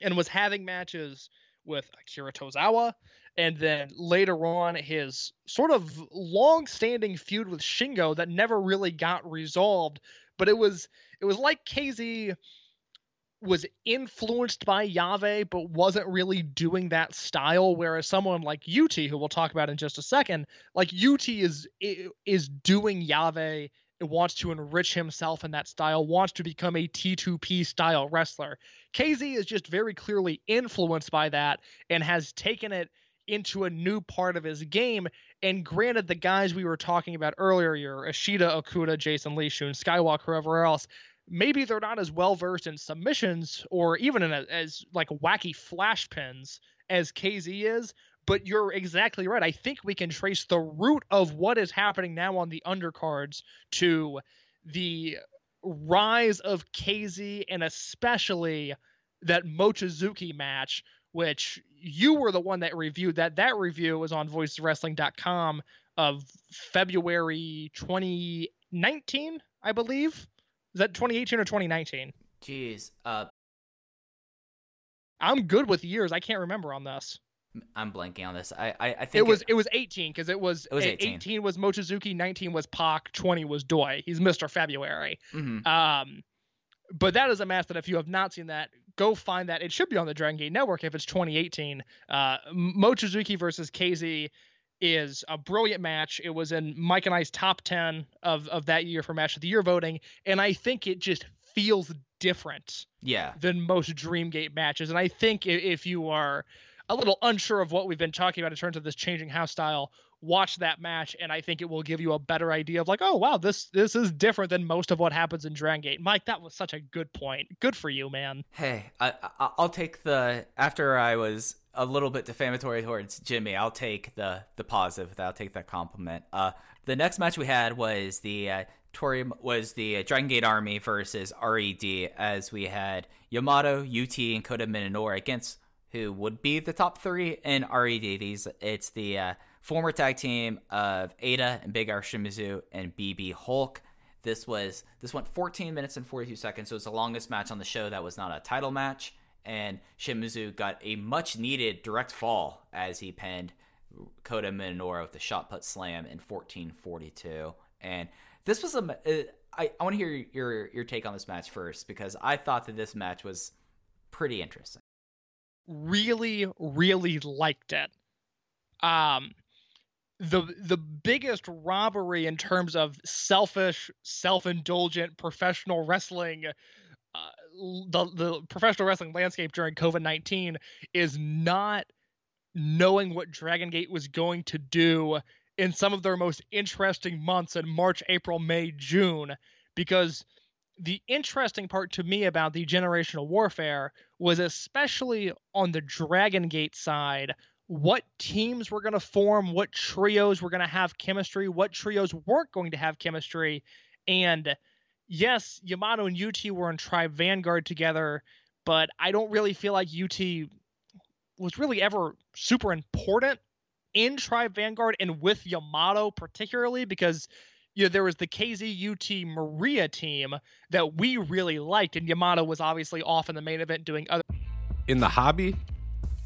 and was having matches with Akira Tozawa and then later on his sort of long-standing feud with Shingo that never really got resolved but it was it was like KZ was influenced by Yave, but wasn't really doing that style. Whereas someone like UT, who we'll talk about in just a second, like UT is is doing Yave wants to enrich himself in that style, wants to become a T2P style wrestler. KZ is just very clearly influenced by that and has taken it into a new part of his game. And granted, the guys we were talking about earlier, your Ishida, Okuda, Jason Lee, Shun Skywalker, whoever else, maybe they're not as well versed in submissions or even in a, as like wacky flash pins as KZ is. But you're exactly right. I think we can trace the root of what is happening now on the undercards to the rise of KZ and especially that Mochizuki match, which you were the one that reviewed that. That review was on voicewrestling.com of February 2019, I believe. Is that 2018 or 2019? Jeez, uh, I'm good with years. I can't remember on this. I'm blanking on this. I, I, I think It was it was 18 because it was It was eh, 18. 18 was Mochizuki, 19 was Pac, 20 was Doi. He's Mr. February. mhm. Um, but that is a match that if you have not seen that, go find that. It should be on the Dragon Gate Network if it's 2018. Uh, Mochizuki versus KZ is a brilliant match. It was in Mike and I's top 10 of of that year for match of the year voting, and I think it just feels different yeah, than most Dreamgate matches. And I think if you are a little unsure of what we've been talking about in terms of this changing house style, watch that match, and I think it will give you a better idea of like, oh wow, this this is different than most of what happens in Dragon Gate. Mike, that was such a good point. Good for you, man. Hey, I, I'll take the after I was a little bit defamatory towards Jimmy. I'll take the the positive. I'll take that compliment. Uh, the next match we had was the uh, Tori was the uh, Dragon Gate Army versus RED as we had Yamato, UT, and Kota Minoura against who would be the top three in RED. These it's the uh, former tag team of Eita and Big R Shimizu and BB Hulk. This was this went 14 minutes and 42 seconds, so it's the longest match on the show that was not a title match. And Shimizu got a much needed direct fall as he pinned Kota Minoura with the shot put slam in 14:42. And this was a uh, I, I want to hear your your take on this match first because I thought that this match was pretty interesting. Really, really liked it. Um, the the biggest robbery in terms of selfish, self-indulgent professional wrestling, uh, the the professional wrestling landscape during COVID nineteen is not knowing what Dragon Gate was going to do in some of their most interesting months in March, April, May, June, because the interesting part to me about the generational warfare was especially on the Dragon Gate side what teams were going to form, what trios were going to have chemistry, what trios weren't going to have chemistry. And yes, Yamato and UT were in Tribe Vanguard together, but I don't really feel like UT was really ever super important in Tribe Vanguard and with Yamato particularly because you know there was the KZUT Maria team that we really liked and Yamato was obviously off in the main event doing other in the hobby,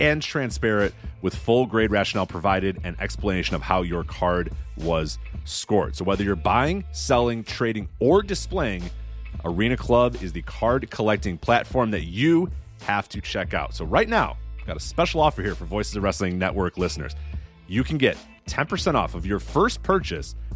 and transparent with full grade rationale provided and explanation of how your card was scored. So whether you're buying, selling, trading, or displaying, Arena Club is the card collecting platform that you have to check out. So right now, I've got a special offer here for Voices of Wrestling Network listeners. You can get 10% off of your first purchase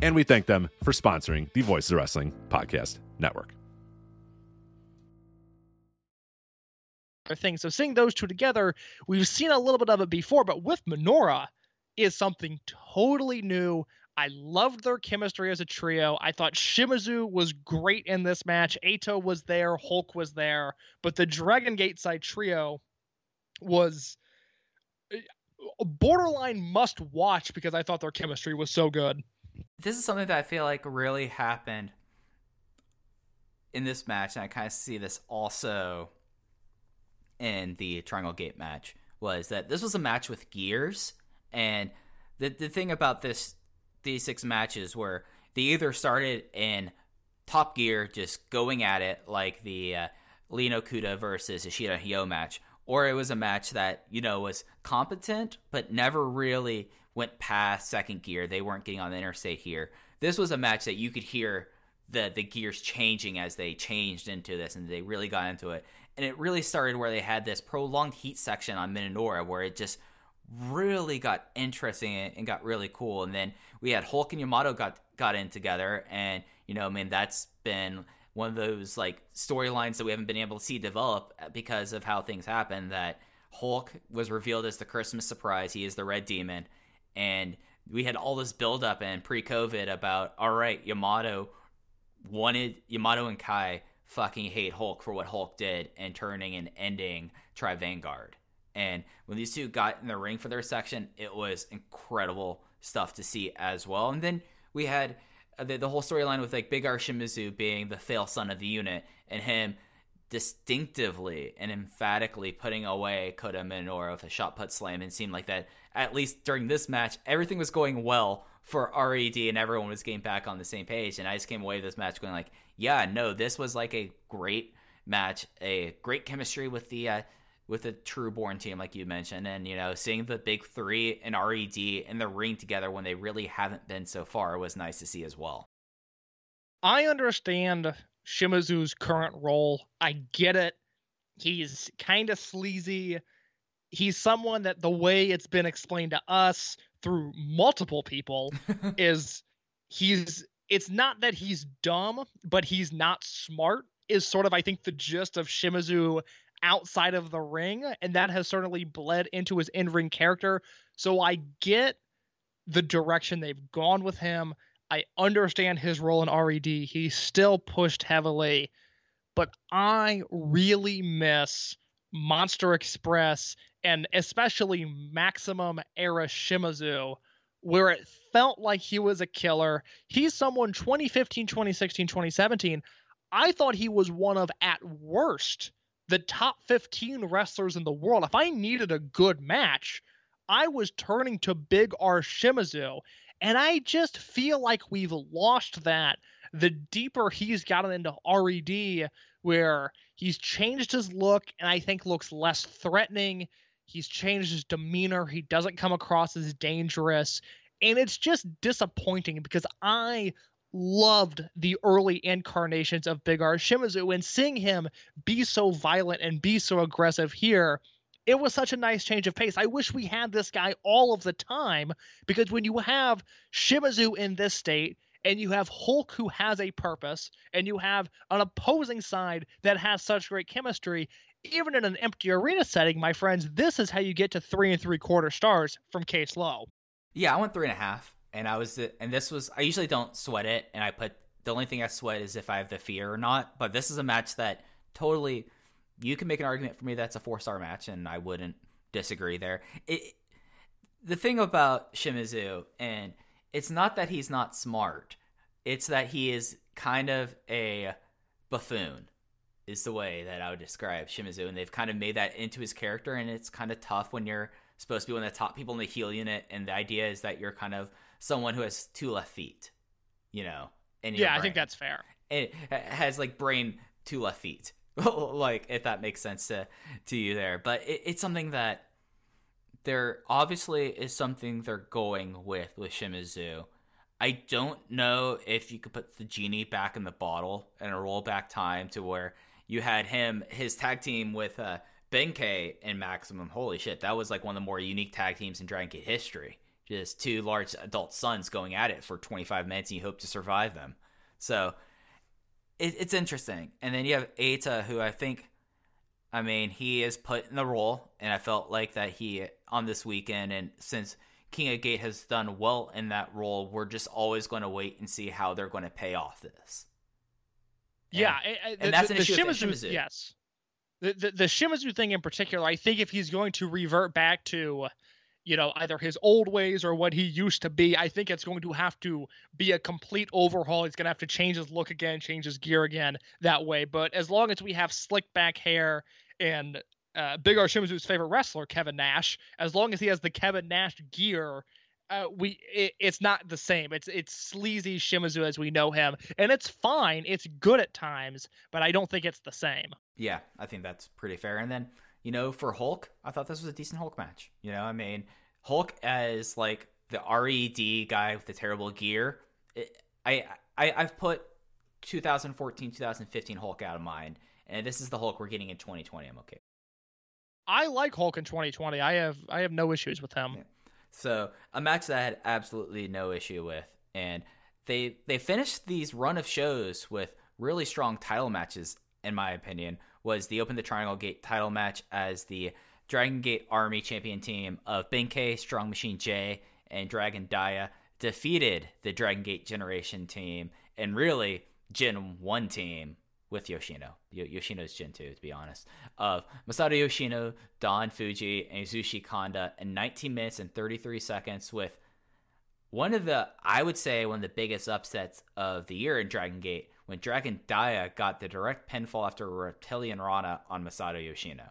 And we thank them for sponsoring the Voices of Wrestling Podcast Network. thing. So seeing those two together, we've seen a little bit of it before, but with Minoura is something totally new. I loved their chemistry as a trio. I thought Shimizu was great in this match. Eita was there, Hulk was there, but the Dragon Gate side trio was borderline must watch because I thought their chemistry was so good. This is something that I feel like really happened in this match, and I kind of see this also in the Triangle Gate match. Was that this was a match with gears, and the the thing about this these six matches were they either started in top gear, just going at it like the uh, Lino Kuda versus Ishida Hyo match, or it was a match that you know was competent but never really went past second gear. They weren't getting on the interstate here. This was a match that you could hear the the gears changing as they changed into this, and they really got into it. And it really started where they had this prolonged heat section on Minoura, where it just really got interesting and got really cool. And then we had Hulk and Yamato got got in together, and you know, I mean, that's been one of those like storylines that we haven't been able to see develop because of how things happen. That Hulk was revealed as the Christmas surprise. He is the Red Demon, and we had all this buildup and pre-COVID about all right, Yamato wanted Yamato and Kai fucking hate Hulk for what Hulk did and turning and ending Tribe Vanguard And when these two got in the ring for their section, it was incredible stuff to see as well. And then we had the, the whole storyline with like Big R Shimizu being the fail son of the unit and him distinctively and emphatically putting away Kota Minoura with a shot put slam and seemed like that at least during this match everything was going well for RED and everyone was getting back on the same page. And I just came away this match going like yeah no this was like a great match a great chemistry with the uh, with the true born team like you mentioned. And you know seeing the big 3 and RED in the ring together when they really haven't been so far was nice to see as well. I understand Shimizu's current role. I get it. He's kind of sleazy. He's someone that the way it's been explained to us through multiple people is he's it's not that he's dumb, but he's not smart is sort of I think the gist of Shimizu outside of the ring and that has certainly bled into his in-ring character. So I get the direction they've gone with him. I understand his role in RED. He's still pushed heavily, but I really miss Monster Express and especially Maximum era Shimizu, where it felt like he was a killer. He's someone 2015, 2016, 2017. I thought he was one of, at worst, the top 15 wrestlers in the world. If I needed a good match, I was turning to Big R Shimizu. And I just feel like we've lost that the deeper he's gotten into RED, where he's changed his look and I think looks less threatening. He's changed his demeanor. He doesn't come across as dangerous. And it's just disappointing because I loved the early incarnations of Big R Shimizu and seeing him be so violent and be so aggressive here it was such a nice change of pace. I wish we had this guy all of the time because when you have Shimizu in this state and you have Hulk who has a purpose and you have an opposing side that has such great chemistry, even in an empty arena setting, my friends, this is how you get to three and three quarter stars from Case Low. Yeah, I went three and a half, and I was, and this was. I usually don't sweat it, and I put the only thing I sweat is if I have the fear or not. But this is a match that totally, you can make an argument for me that's a four star match, and I wouldn't disagree there. It, the thing about Shimizu, and it's not that he's not smart, it's that he is kind of a buffoon. Is the way that I would describe Shimizu, and they've kind of made that into his character, and it's kind of tough when you're supposed to be one of the top people in the heel unit, and the idea is that you're kind of someone who has two left feet, you know. Yeah, I think that's fair. it has like brain two left feet like if that makes sense to to you there. But it, it's something that there obviously is something they're going with with shimizu. I don't know if you could put the genie back in the bottle and a roll back time to where you had him his tag team with uh benkei and maximum. Holy shit that was like one of the more unique tag teams in dragon gate history. Just two large adult sons going at it for 25 minutes and you hope to survive them. So it, it's interesting. And then you have Eita, who I think, I mean, he is put in the role, and I felt like that he on this weekend, and since King of Gate has done well in that role, we're just always going to wait and see how they're going to pay off this. Yeah, And- I- I- and that's the, an the issue with Shimizu, Shimizu. Yes, the, the the Shimizu thing in particular, I think if he's going to revert back to, you know, either his old ways or what he used to be, I think it's going to have to be a complete overhaul. He's going to have to change his look again, change his gear again that way. But as long as we have slick back hair and uh, Big R Shimizu's favorite wrestler, Kevin Nash, as long as he has the Kevin Nash gear. Uh, we it, it's not the same. It's it's sleazy Shimizu as we know him, and it's fine. It's good at times, but I don't think it's the same. Yeah, I think that's pretty fair. And then, you know, for Hulk, I thought this was a decent Hulk match. You know, I mean, Hulk as like the RED guy with the terrible gear. It, I, I I've put 2014, 2015 Hulk out of mind, and this is the Hulk we're getting in 2020. I'm okay. I like Hulk in 2020. I have I have no issues with him. Yeah. So a match that I had absolutely no issue with, and they they finished these run of shows with really strong title matches, in my opinion. Was the Open the Triangle Gate title match as the Dragon Gate Army champion team of Benkei, Strong Machine J, and Dragon Dia defeated the Dragon Gate Generation team and really Gen 1 team with Yoshino. Yo- Yoshino's Gen 2, to be honest. Of Masato Yoshino, Don Fuji, and Yasushi Kanda in 19 minutes and 33 seconds with one of the, I would say, one of the biggest upsets of the year in Dragon Gate when Dragon Dia got the direct pinfall after a Reptilian Rana on Masato Yoshino.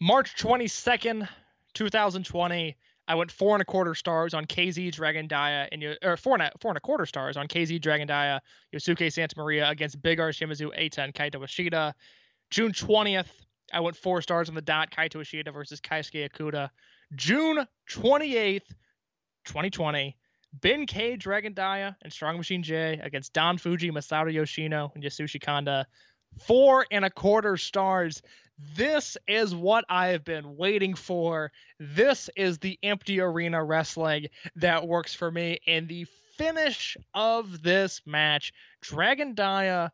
March 22nd, 2020. I went four and a quarter stars on KZ Dragon Dia and or four and a, four and a quarter stars on KZ Dragon Dia Yosuke Santa Maria against Big R Shimizu Eita and Kaito Ishida. June 20th, I went four stars on the dot Kaito Ishida versus Keisuke Okuda. June 28th, 2020, Benkei Dragon Dia and Strong Machine J against Don Fuji, Masato Yoshino, and Yasushi Kanda. Four and a quarter stars. This is what I have been waiting for. This is the empty arena wrestling that works for me. And the finish of this match, Dragon Dia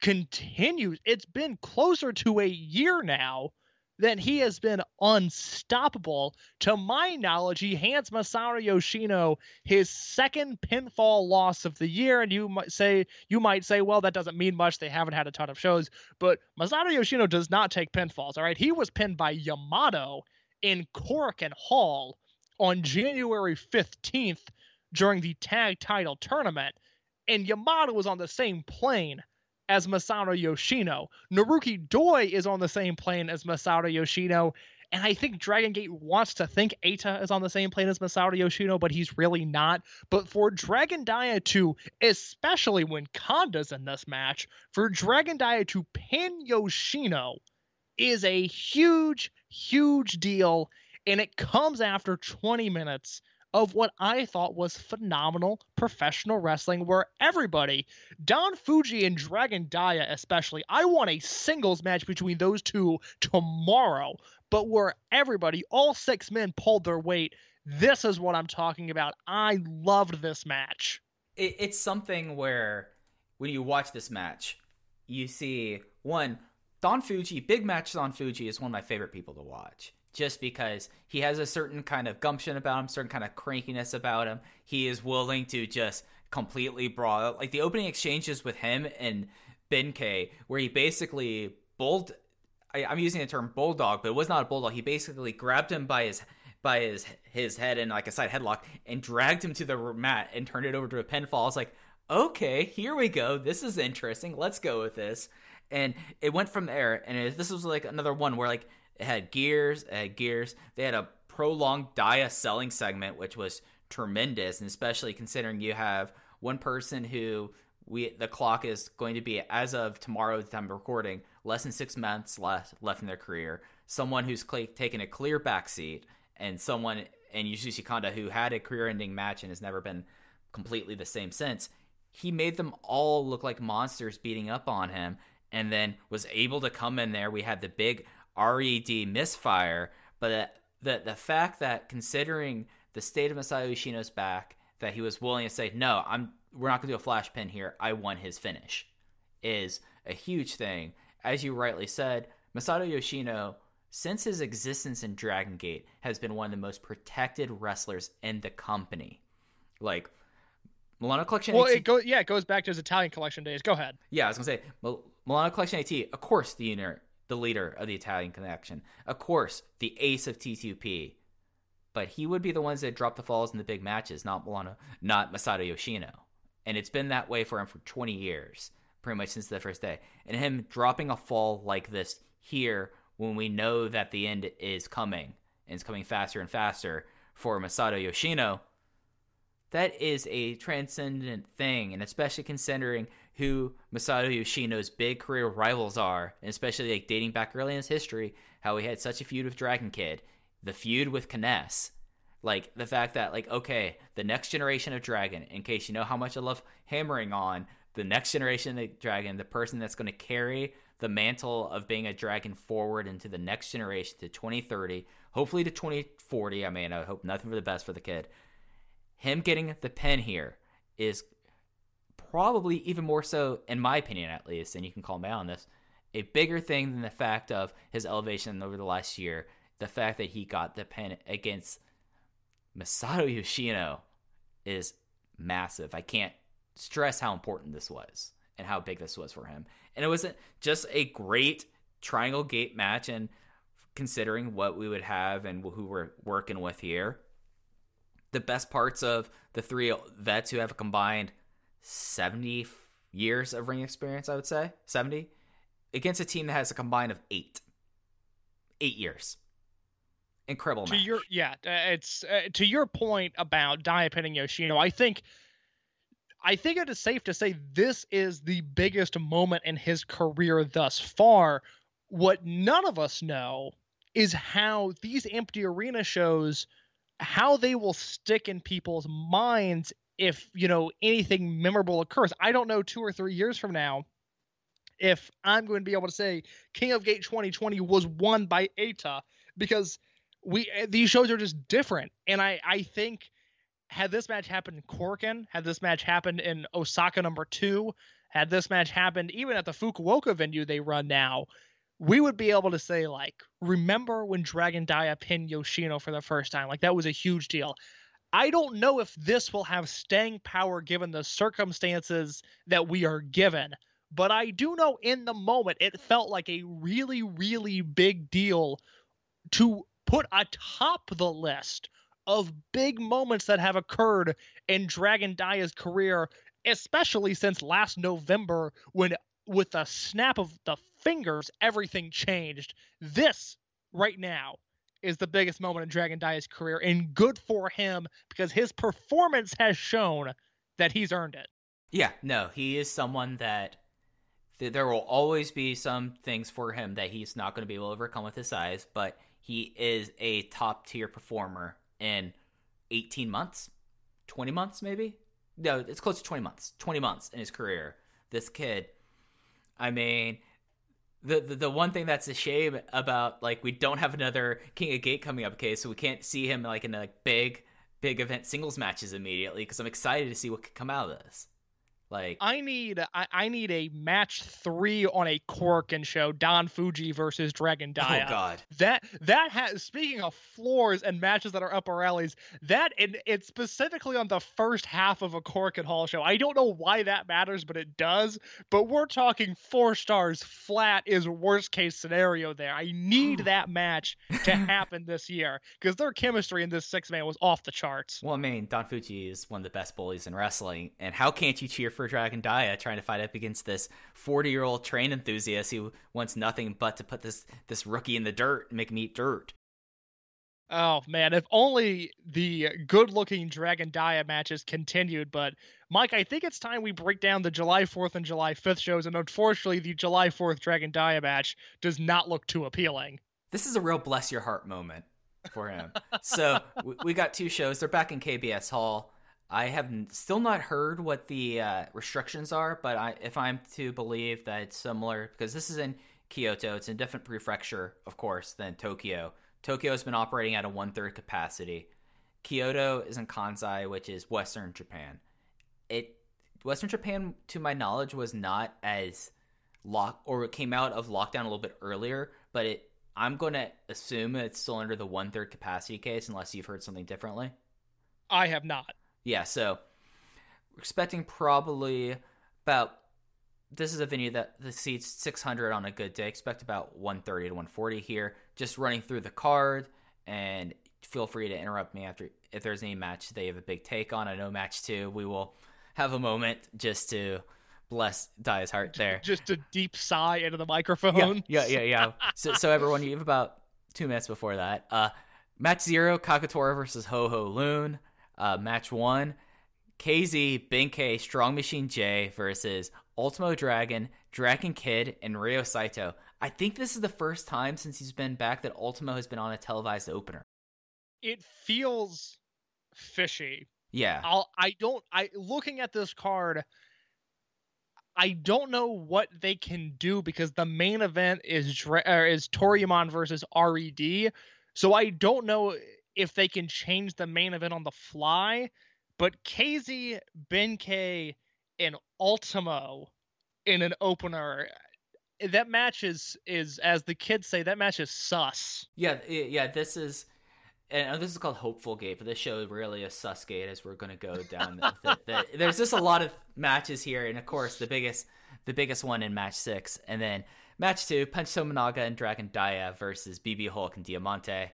continues. It's been closer to a year now that he has been unstoppable. To my knowledge, he hands Masato Yoshino his second pinfall loss of the year, and you might say you might say, well, that doesn't mean much. They haven't had a ton of shows, but Masato Yoshino does not take pinfalls. All right, he was pinned by Yamato in Korakuen Hall on January 15th during the tag title tournament, and Yamato was on the same plane as Masato Yoshino. Naruki Doi is on the same plane as Masato Yoshino. And I think Dragon Gate wants to think Eita is on the same plane as Masato Yoshino, but he's really not. But for Dragon Dia to, especially when Kanda's in this match, for Dragon Dia to pin Yoshino is a huge, huge deal. And it comes after 20 minutes of what I thought was phenomenal professional wrestling where everybody, Don Fuji and Dragon Dia especially, I want a singles match between those two tomorrow, but where everybody, all six men pulled their weight. This is what I'm talking about. I loved this match. it, it's something where when you watch this match, you see one Don Fuji. Big match Don Fuji is one of my favorite people to watch, just because he has a certain kind of gumption about him, certain kind of crankiness about him. He is willing to just completely brawl. Like the opening exchanges with him and Benkei, where he basically bulled. I, I'm using the term bulldog, but it was not a bulldog. He basically grabbed him by his by his his head in like a side headlock and dragged him to the mat and turned it over to a pinfall. I was like, okay, here we go. This is interesting. Let's go with this. And it went from there. And it, this was like another one where like it had gears, it had gears. They had a prolonged Dia selling segment, which was tremendous, and especially considering you have one person who we the clock is going to be as of tomorrow the time of recording less than six months left left in their career someone who's cl- taken a clear backseat and someone and Yasushi Kanda who had a career-ending match and has never been completely the same since he made them all look like monsters beating up on him and then was able to come in there we had the big red misfire but the the fact that considering the state of Masato Yoshino's back that he was willing to say no i'm we're not going to do a flash pin here i won his finish is a huge thing as you rightly said masato yoshino since his existence in dragon gate has been one of the most protected wrestlers in the company like Milano Collection Well, 18 it goes yeah, it goes back to his Italian collection days. Go ahead. yeah, I was gonna say Mil- Milano Collection AT, of course, the unit, the leader of the Italian connection, of course, the ace of T2P, but he would be the ones that drop the falls in the big matches, not Milano, not Masato Yoshino, and it's been that way for him for 20 years, pretty much since the first day, and him dropping a fall like this here when we know that the end is coming and it's coming faster and faster for Masato Yoshino that is a transcendent thing, and especially considering who Masato Yoshino's big career rivals are, and especially like dating back early in his history, how he had such a feud with Dragon Kid, the feud with K-ness, like the fact that like okay, the next generation of Dragon. In case you know how much I love hammering on the next generation of Dragon, the person that's going to carry the mantle of being a dragon forward into the next generation to 2030, hopefully to 2040. I mean, I hope nothing for the best for the kid him getting the pen here is probably even more so, in my opinion at least, and you can call me out on this, a bigger thing than the fact of his elevation over the last year. The fact that he got the pen against Masato Yoshino is massive. I can't stress how important this was. and how big this was for him. And it wasn't just a great triangle gate match. And considering what we would have and who we're working with here, the best parts of the three vets who have a combined 70 years of ring experience, I would say 70, against a team that has a combined of eight. Eight years. Incredible to match. your yeah uh, it's uh, to your point about Diapin and Yoshino I think I think it is safe to say this is the biggest moment in his career thus far what none of us know is how these empty arena shows how they will stick in people's minds if you know anything memorable occurs I don't know 2 or 3 years from now if I'm going to be able to say King of Gate 2020 was won by Eita because we eh, these shows are just different and i i think had this match happened in Korakuen, had this match happened in Osaka number two, had this match happened even at the Fukuoka venue they run now, we would be able to say like, remember when Dragon Dia pinned Yoshino for the first time? Like that was a huge deal. I don't know if this will have staying power given the circumstances that we are given, but I do know in the moment it felt like a really, really big deal to put atop the list of big moments that have occurred in Dragon Dia's career, especially since last November when, with a snap of the fingers, everything changed. This, right now, is the biggest moment in Dragon Dia's career, and good for him because his performance has shown that he's earned it. Yeah, no, he is someone that th- there will always be some things for him that he's not going to be able to overcome with his size, but he is a top tier performer in 18 months, 20 months maybe. No, it's close to 20 months. 20 months in his career. This kid, I mean, the, the the one thing that's a shame about like we don't have another King of Gate coming up, okay? So we can't see him like in like big big event singles matches immediately because I'm excited to see what could come out of this. Like I need I, I need a match three on a Korakuen show, Don Fuji versus Dragon oh, Dia. oh god, That that has speaking of floors and matches that are up our alleys, that and it's specifically on the first half of a Korakuen Hall show. I don't know why that matters, but it does. But we're talking four stars flat is worst case scenario there. I need that match to happen this year because their chemistry in this six man was off the charts. Well, I mean, Don Fuji is one of the best bullies in wrestling, and how can't you cheer for Dragon Dia trying to fight up against this 40 year old train enthusiast who wants nothing but to put this this rookie in the dirt and make him eat dirt? Oh man, if only the good-looking Dragon Dia matches continued. But Mike, I think it's time we break down the July 4th and July 5th shows. And unfortunately, the July 4th Dragon Dia match does not look too appealing. This is a real bless your heart moment for him. so we, we got two shows. They're back in KBS Hall. I have still not heard what the uh, restrictions are, but I, if I'm to believe that it's similar, because this is in Kyoto, it's in a different prefecture, of course, than Tokyo. Tokyo has been operating at a one third capacity. Kyoto is in Kansai, which is Western Japan. It Western Japan, to my knowledge, was not as lock or it came out of lockdown a little bit earlier, but it I'm going to assume it's still under the one third capacity case, unless you've heard something differently. I have not. Yeah, so we're expecting probably about. This is a venue that the seats 600 on a good day. Expect about 130 to 140 here. Just running through the card, and feel free to interrupt me after if there's any match they have a big take on. I know match two, we will have a moment just to bless Dia's heart there. Just a deep sigh into the microphone. Yeah, yeah, yeah, yeah. so, so everyone, you have about two minutes before that. Uh, match zero, Kagetora versus HoHo Lun. Uh, match one, KZ, Benkei, Strong Machine J versus Ultimo Dragon, Dragon Kid, and Ryo Saito. I think this is the first time since he's been back that Ultimo has been on a televised opener. It feels fishy. Yeah. I'll I don't I looking at this card I don't know what they can do because the main event is is Toryumon versus RED. So I don't know if they can change the main event on the fly, but KZ, Benkei, and Ultimo in an opener that match is is as the kids say that match is sus. Yeah, yeah. This is, and this is called Hopeful Gate, but this show is really a sus gate as we're going to go down. the, the, the, there's just a lot of matches here, and of course, the biggest the biggest one in match six. And then match two, Punch Tominaga and Dragon Dia versus BB Hulk and Diamante.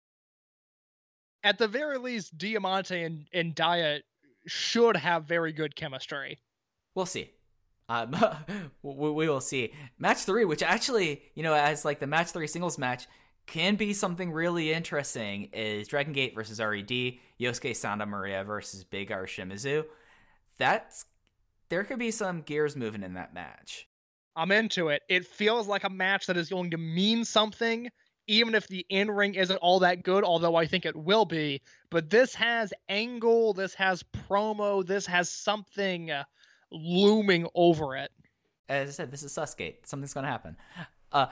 At the very least, Diamante and, and Dia should have very good chemistry. We'll see. Um, we, we will see. Match three, which actually, you know, as like the match three singles match, can be something really interesting, is Dragon Gate versus RED, Yosuke Santa Maria versus Big R Shimizu. That's there could be some gears moving in that match. I'm into it. It feels like a match that is going to mean something, even if the in ring isn't all that good, although I think it will be. But this has angle, this has promo, this has something uh, looming over it. As I said, this is Susgate. Something's gonna happen. Uh,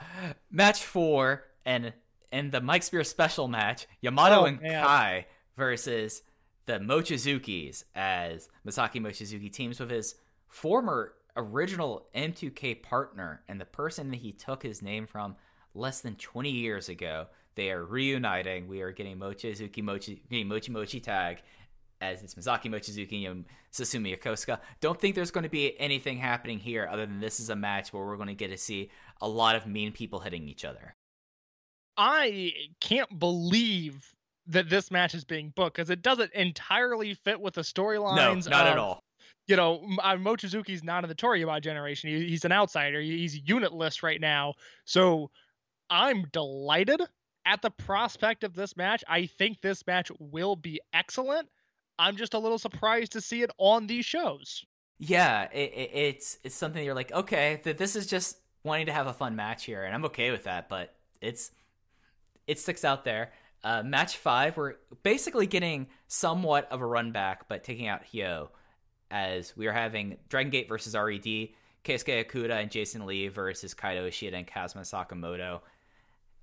match four and in the Mike Spear special match, Yamato Oh, and man. Kai versus the Mochizukis as Masaki Mochizuki teams with his former original M2K partner and the person that he took his name from less than 20 years ago. They are reuniting. We are getting Mochizuki Mochi Mochi Mochi tag as it's Masaki Mochizuki and Susumu Yokosuka. Don't think there's going to be anything happening here other than this is a match where we're going to get to see a lot of mean people hitting each other. I can't believe that this match is being booked because it doesn't entirely fit with the storylines. No, not at all. you know, uh, Mochizuki's not in the Toryumon generation. He, he's an outsider. He's unitless right now. So I'm delighted at the prospect of this match. I think this match will be excellent. I'm just a little surprised to see it on these shows. Yeah, it, it, it's it's something you're like, okay, that this is just wanting to have a fun match here, and I'm okay with that. But it's it sticks out there. Uh, match five, we're basically getting somewhat of a run back, but taking out Hyo as we are having Dragon Gate versus Red, Keisuke Okuda and Jason Lee versus Kaito Ishida and Kazuma Sakamoto.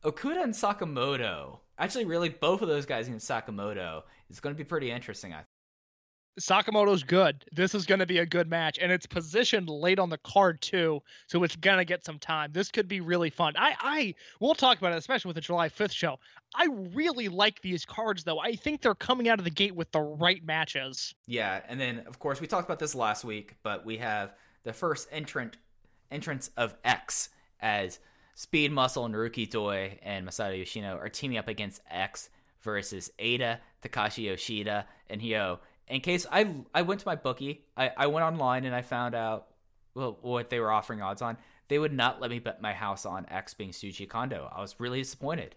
Okuda and Sakamoto, actually, really both of those guys against Sakamoto is going to be pretty interesting. I think. Sakamoto's good. This is going to be a good match, and it's positioned late on the card too, so it's going to get some time. This could be really fun. I, I, we'll talk about it, especially with the July 5th show. I really like these cards, though. I think they're coming out of the gate with the right matches. Yeah, and then of course we talked about this last week, but we have the first entrant entrance of X as Speed Muscle, Naruki Doi, and Masato Yoshino are teaming up against X versus Eita, Takashi Yoshida, and Hyo. In case I I went to my bookie, I, I went online and I found out well what they were offering odds on. They would not let me bet my house on X being Shuji Kondo. I was really disappointed.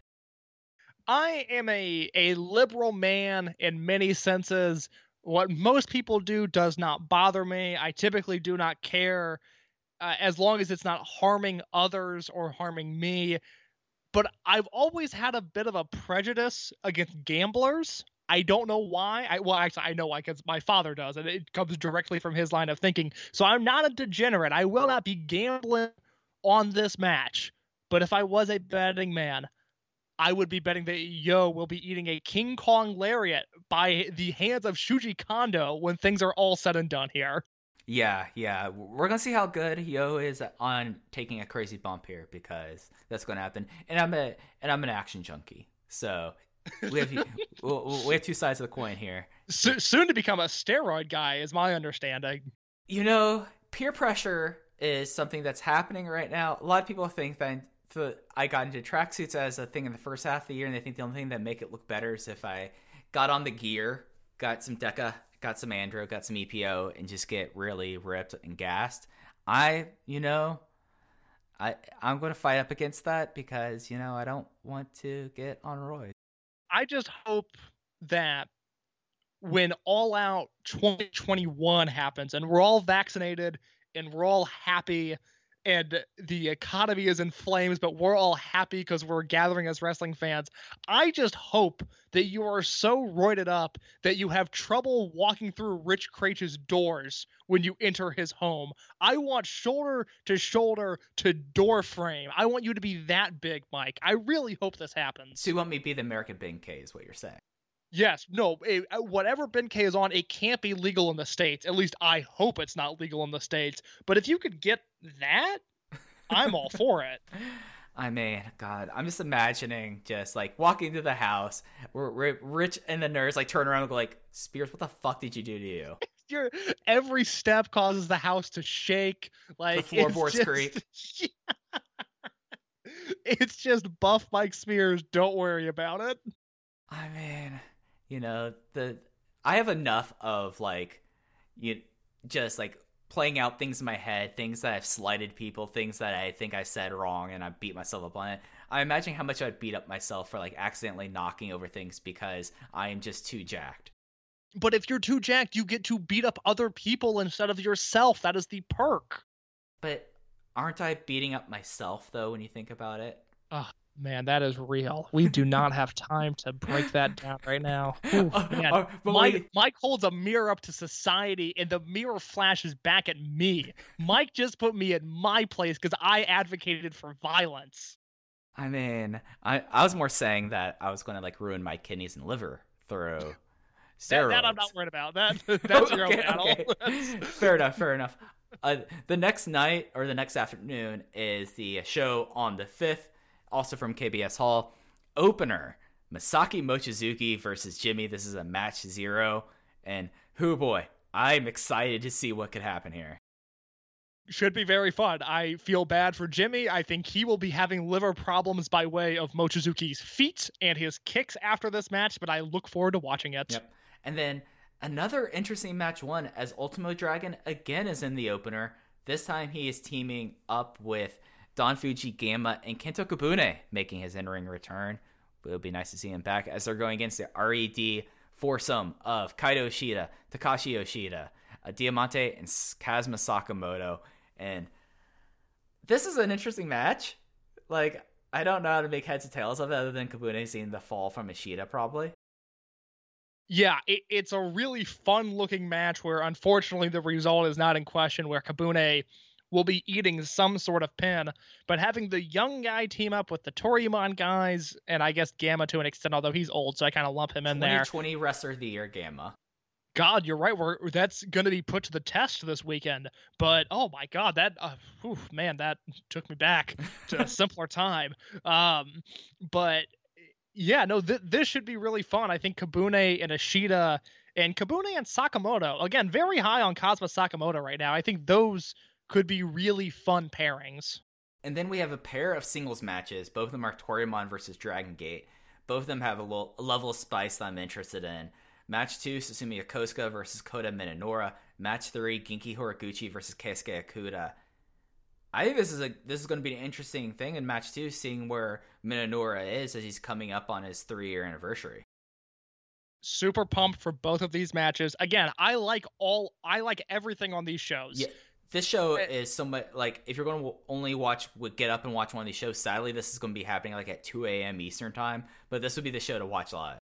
I am a a liberal man in many senses. What most people do does not bother me. I typically do not care uh, as long as it's not harming others or harming me. But I've always had a bit of a prejudice against gamblers. I don't know why. I well, actually, I know why because my father does, and it comes directly from his line of thinking. So I'm not a degenerate. I will not be gambling on this match. But if I was a betting man, I would be betting that Yo will be eating a King Kong lariat by the hands of Shuji Kondo when things are all said and done here. Yeah, yeah. We're gonna see how good Yo is on taking a crazy bump here because that's gonna happen. And I'm a and I'm an action junkie, so we have we we have two sides of the coin here. So, soon to become a steroid guy, is my understanding. You know, peer pressure is something that's happening right now. A lot of people think that I got into tracksuits as a thing in the first half of the year, and they think the only thing that make it look better is if I got on the gear, got some Deca, got some Andro, got some EPO, and just get really ripped and gassed. I, you know, I I'm going to fight up against that because you know I don't want to get on roids. I just hope that when All Out 2021 happens and we're all vaccinated and we're all happy and the economy is in flames, but we're all happy because we're gathering as wrestling fans. I just hope that you are so roided up that you have trouble walking through Rich Kraetsch's doors when you enter his home. I want shoulder to shoulder to door frame. I want you to be that big, Mike. I really hope this happens. So you want me to be the American Benkei is what you're saying? Yes, no, it, whatever Benkei is on, it can't be legal in the states. At least I hope it's not legal in the states. But if you could get that, I'm all for it. I mean, God, I'm just imagining just like walking to the house, where, where Rich and the nurse like turn around and go like, Spears, what the fuck did you do to you? your every step causes the house to shake. Like it's floorboards just- creak. it's just buff Mike Spears. Don't worry about it. I mean, you know, the I have enough of like you just like playing out things in my head, things that I've slighted people, things that I think I said wrong and I beat myself up on it. I imagine how much I'd beat up myself for like accidentally knocking over things because I am just too jacked. But if you're too jacked, you get to beat up other people instead of yourself. That is the perk. But aren't I beating up myself though when you think about it? Man, that is real. We do not have time to break that down right now. Ooh, man. Uh, Mike, wait, Mike holds a mirror up to society, and the mirror flashes back at me. Mike just put me in my place because I advocated for violence. I mean, I I was more saying that I was going to like ruin my kidneys and liver through steroids. that I'm not worried about. That that's your own Okay, battle. okay. fair enough. Fair enough. Uh, the next night or the next afternoon is the show on the fifth, also from KBS Hall. Opener: Masaki Mochizuki versus Jimmy. This is a match zero, and who boy, I'm excited to see what could happen here. Should be very fun. I feel bad for Jimmy. I think he will be having liver problems by way of Mochizuki's feet and his kicks after this match, but I look forward to watching it. Yep. And then another interesting match one as Ultimo Dragon again is in the opener. This time he is teaming up with Don Fujii Gamma and Kento Kobune making his in-ring return. But it'll be nice to see him back as they're going against the RED foursome of Kaito Ishida, Takashi Yoshida, uh, Diamante, and Kazuma Sakamoto. And this is an interesting match. Like, I don't know how to make heads or tails of it other than Kobune seeing the fall from Ishida, probably. Yeah, it, it's a really fun looking match where unfortunately the result is not in question, where Kabune will be eating some sort of pin. But having the young guy team up with the Toryumon guys, and I guess Gamma to an extent, although he's old, so I kind of lump him in there. 2020 Wrestler of the Year Gamma. God, you're right. We're that's going to be put to the test this weekend. But oh my God, that uh, whew, man, that took me back to a simpler time. Um, but yeah, no, th- this should be really fun. I think Kobune and Ishida and Kobune and Sakamoto again, very high on Kazuma Sakamoto right now. I think those could be really fun pairings. And then we have a pair of singles matches. Both of them are Toryumon versus Dragon Gate. Both of them have a, little, a level of spice that I'm interested in. Match two, Susumu Yokosuka versus Kota Minoura. Match three, Genki Horiguchi versus Keisuke Okuda. I think this is a this is going to be an interesting thing in match two, seeing where Minoura is as he's coming up on his three year anniversary. Super pumped for both of these matches. Again, I like all I like everything on these shows. Yeah, this show Eh. is so much like if you're going to only watch get up and watch one of these shows. Sadly, this is going to be happening like at 2 a.m. Eastern time, but this would be the show to watch live.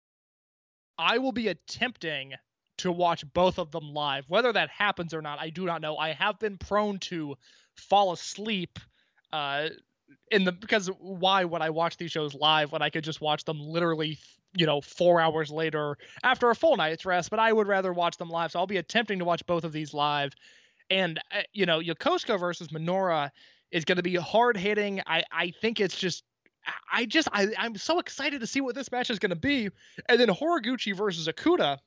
I will be attempting to watch both of them live. Whether that happens or not, I do not know. I have been prone to fall asleep uh in the because why would I watch these shows live when I could just watch them literally you know 4 hours later after a full night's rest, but I would rather watch them live. So I'll be attempting to watch both of these live. And uh, you know, Yokosuka versus Minoura is going to be hard hitting. I I think it's just I- just I, I'm so excited to see what this match is going to be. And then Horiguchi versus Okuda,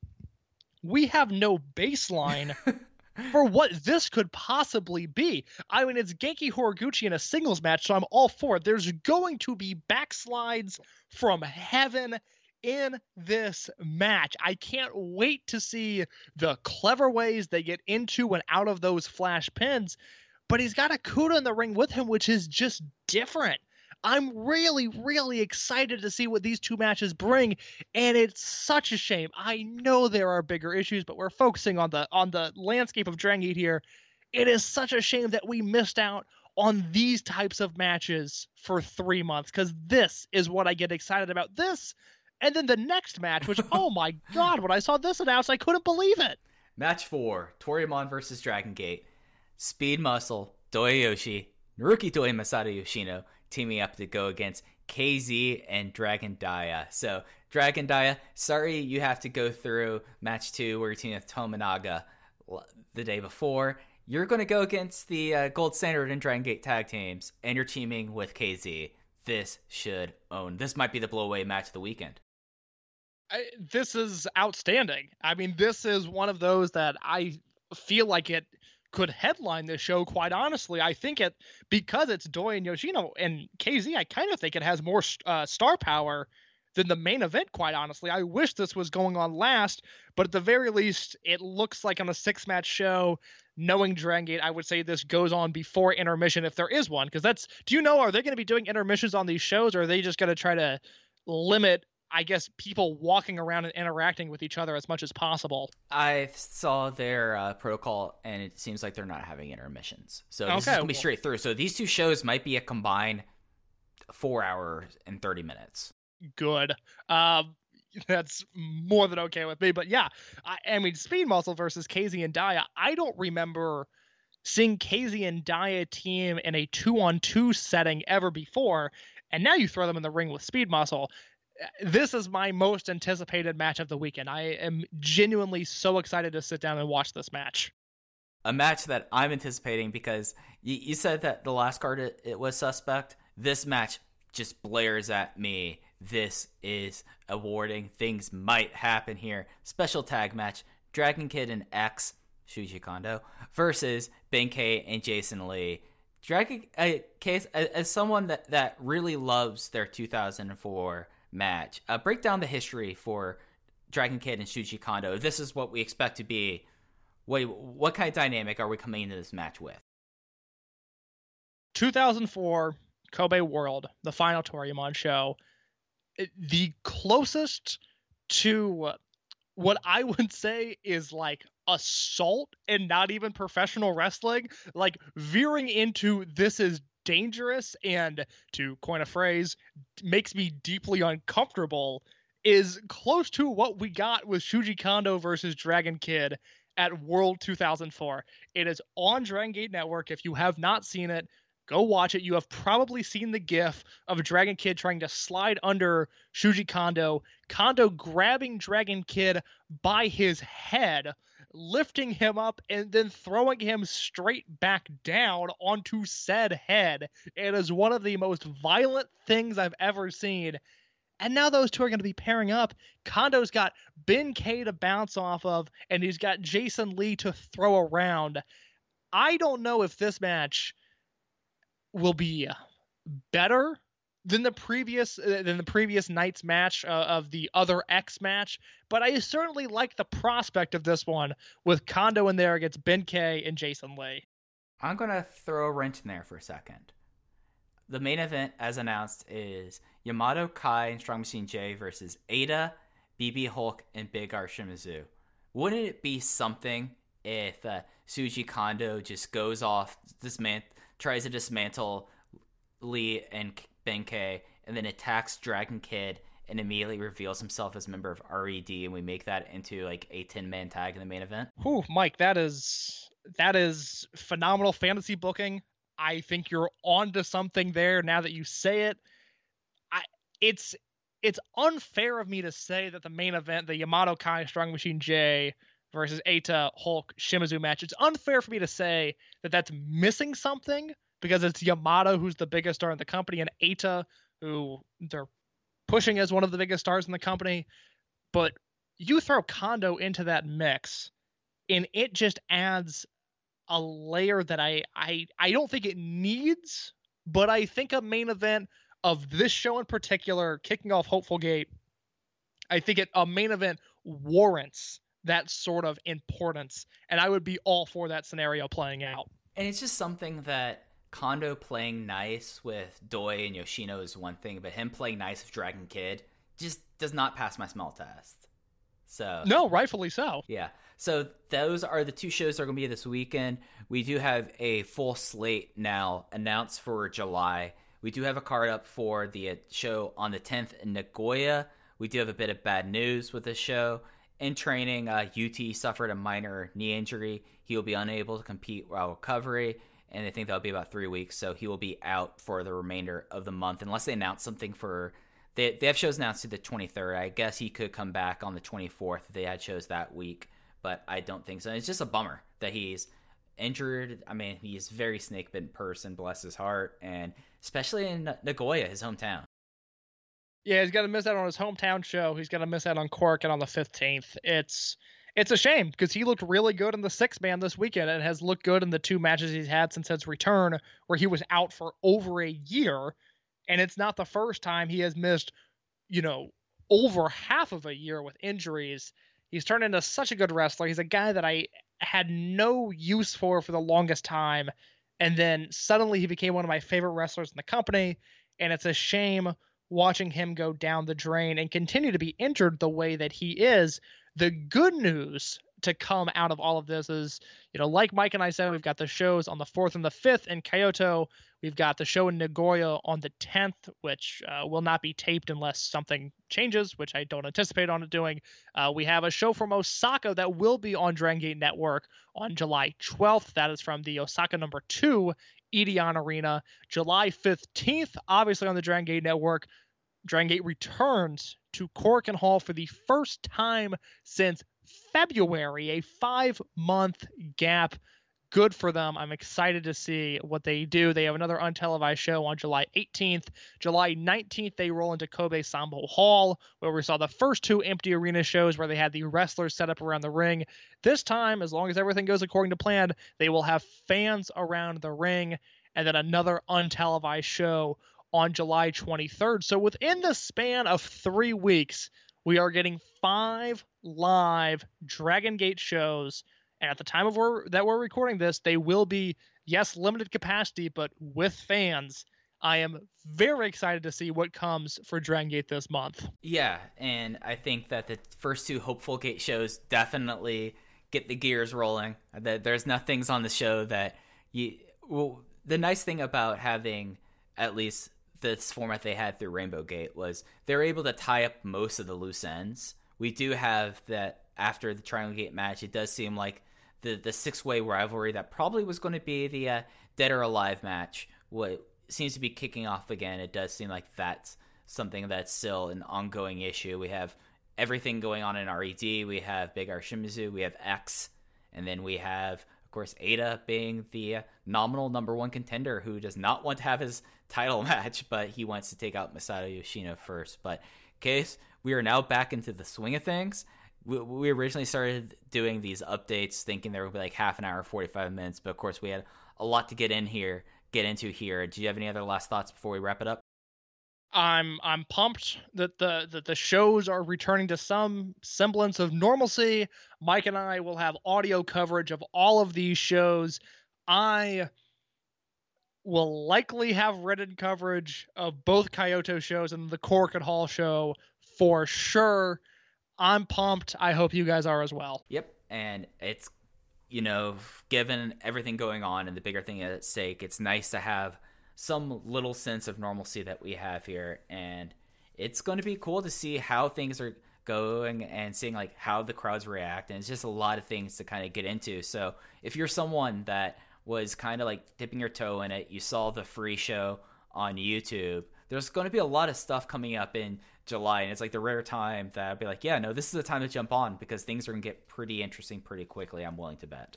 we have no baseline for what this could possibly be. I mean, it's Genki Horiguchi in a singles match, so I'm all for it. There's going to be backslides from heaven in this match. I can't wait to see the clever ways they get into and out of those flash pins. But he's got a Okuda in the ring with him, which is just different. I'm really, really excited to see what these two matches bring, and it's such a shame. I know there are bigger issues, but we're focusing on the on the landscape of Dragon here. It is such a shame that we missed out on these types of matches for three months because this is what I get excited about. This, and then the next match, which oh my god, when I saw this announced, I couldn't believe it. Match four: Toryumon versus Dragon Gate. Speed Muscle, Doyoshi, Naruki Doi Masato Yoshino teaming up to go against KZ and Dragon Dia. So, Dragon Dia, sorry you have to go through match two where you're teaming with Tominaga the day before. You're going to go against the uh, Gold Standard and Dragon Gate tag teams, and you're teaming with KZ. This should own. This might be the blowaway match of the weekend. I, this is outstanding. I mean, this is one of those that I feel like it could headline this show. Quite honestly, I think it because it's Doi and Yoshino and KZ. I kind of think it has more uh, star power than the main event. Quite honestly, I wish this was going on last, but at the very least, it looks like on a six match show. Knowing Dragon Gate, I would say this goes on before intermission if there is one. Because that's, do you know, are they going to be doing intermissions on these shows or are they just going to try to limit, I guess, people walking around and interacting with each other as much as possible? I saw their uh, protocol, and it seems like they're not having intermissions. So this is gonna be well- straight through. So these two shows might be a combined four hours and thirty minutes. good. Um, that's more than okay with me. But yeah, I, I mean, Speed Muscle versus KZ and Dia. I don't remember seeing KZ and Dia team in a two-on-two setting ever before, and now you throw them in the ring with Speed Muscle. This is my most anticipated match of the weekend. I am genuinely so excited to sit down and watch this match. A match that I'm anticipating because you, you said that the last card it, it was suspect. This match just blares at me. This is awarding. Things might happen here. Special tag match: Dragon Kid and X Shuji Kondo versus Benkei and Jason Lee. Dragon uh, case as, as someone that that really loves their 2004 match. Uh, break down the history for Dragon Kid and Shuji Kondo. This is what we expect to be, what what kind of dynamic are we coming into this match with? 2004 Kobe World, the final Toryumon show, the closest to what I would say is like assault and not even professional wrestling, like veering into this is dangerous and to coin a phrase, makes me deeply uncomfortable is close to what we got with Shuji Kondo versus Dragon Kid at World 2004. It is on Dragon Gate Network. If you have not seen it, go watch it. You have probably seen the gif of Dragon Kid trying to slide under Shuji Kondo, Kondo grabbing Dragon Kid by his head, lifting him up, and then throwing him straight back down onto said head. It is one of the most violent things I've ever seen. And now those two are going to be pairing up. Kondo's got Benkei to bounce off of, and he's got Jason Lee to throw around. I don't know if this match will be better than the previous uh, than the previous night's match uh, of the other X match, but I certainly like the prospect of this one with Kondo in there against Benkei and Jason Lee. I'm gonna throw a wrench in there for a second. The main event, as announced, is Yamato Kai and Strong Machine J versus Eita, BB Hulk, and Big R Shimizu. Wouldn't it be something if uh, Shuji Kondo just goes off, dismant- tries to dismantle Lee and Benkei, and then attacks Dragon Kid and immediately reveals himself as a member of RED, and we make that into like a 10 man tag in the main event? Whew, Mike, that is that is phenomenal fantasy booking. I think you're onto something there now that you say it. I it's it's unfair of me to say that the main event, the Yamato Kai Strong Machine J versus Eita Hulk Shimizu match, it's unfair for me to say that that's missing something because it's Yamato who's the biggest star in the company and Eita who they're pushing as one of the biggest stars in the company. But you throw Kondo into that mix and it just adds a layer that I I I don't think it needs, but I think a main event of this show in particular, kicking off Hopeful Gate, I think it a main event warrants that sort of importance, and I would be all for that scenario playing out. And it's just something that Kondo playing nice with Doi and Yoshino is one thing, but him playing nice with Dragon Kid just does not pass my smell test. So No, rightfully so. yeah. So those are the two shows that are going to be this weekend. We do have a full slate now announced for July. We do have a card up for the uh, show on the 10th in Nagoya. We do have a bit of bad news with this show. In training, uh, UT suffered a minor knee injury. He will be unable to compete while recovery, and they think that'll be about three weeks. So he will be out for the remainder of the month unless they announce something for. They, they have shows announced to the 23rd. I guess he could come back on the 24th if they had shows that week, but I don't think so. It's just a bummer that he's injured. I mean, he's very snake bitten person, bless his heart, and especially in Nagoya, his hometown. Yeah, he's going to miss out on his hometown show. He's going to miss out on Korakuen on the 15th. It's it's a shame because he looked really good in the six man this weekend and has looked good in the two matches he's had since his return, where he was out for over a year. And it's not the first time he has missed, you know, over half of a year with injuries. He's turned into such a good wrestler. He's a guy that I had no use for for the longest time. And then suddenly he became one of my favorite wrestlers in the company. And it's a shame watching him go down the drain and continue to be injured the way that he is. The good news to come out of all of this is, you know, like Mike and I said, we've got the shows on the 4th and the 5th in Kyoto. We've got the show in Nagoya on the 10th, which uh, will not be taped unless something changes, which I don't anticipate on it doing. Uh, we have a show from Osaka that will be on Dragon Gate Network on July 12th. That is from the Osaka number two Edion Arena. July 15th, obviously on the Dragon Gate Network, Dragon Gate returns to Korakuen Hall for the first time since February, a five month gap. Good for them. I'm excited to see what they do. They have another untelevised show on July 18th. July 19th, they roll into Kobe Sanbo Hall, where we saw the first two empty arena shows where they had the wrestlers set up around the ring. This time, as long as everything goes according to plan, they will have fans around the ring and then another untelevised show on July 23rd. So within the span of three weeks, we are getting five live Dragon Gate shows. And at the time of we're, that we're recording this, they will be, yes, limited capacity, but with fans. I am very excited to see what comes for Dragon Gate this month. Yeah, and I think that the first two Hopeful Gate shows definitely get the gears rolling. That there's nothing's on the show that you. Well, the nice thing about having at least this format they had through Rainbow Gate was they were able to tie up most of the loose ends. We do have that after the Triangle Gate match. It does seem like the the six way rivalry that probably was going to be the uh, Dead or Alive match. What seems to be kicking off again. It does seem like that's something that's still an ongoing issue. We have everything going on in RED. We have Big R Shimizu. We have X, and then we have of course Eita being the uh, nominal number one contender who does not want to have his title match, but he wants to take out Masato Yoshino first. But case we are now back into the swing of things. We, we originally started doing these updates thinking there would be like half an hour, 45 minutes, but of course we had a lot to get in here, get into here. Do you have any other last thoughts before we wrap it up? I'm I'm pumped that the that the shows are returning to some semblance of normalcy. Mike and I will have audio coverage of all of these shows. I will likely have written coverage of both Kyoto shows and the Korakuen Hall show for sure. I'm pumped. I hope you guys are as well. Yep, and it's you know, given everything going on and the bigger thing at stake, it's nice to have some little sense of normalcy that we have here and it's going to be cool to see how things are going and seeing like how the crowds react and it's just a lot of things to kind of get into so if you're someone that was kind of like dipping your toe in it you saw the free show on youtube there's going to be a lot of stuff coming up in july and it's like the rare time that i'd be like yeah no this is the time to jump on because things are going to get pretty interesting pretty quickly i'm willing to bet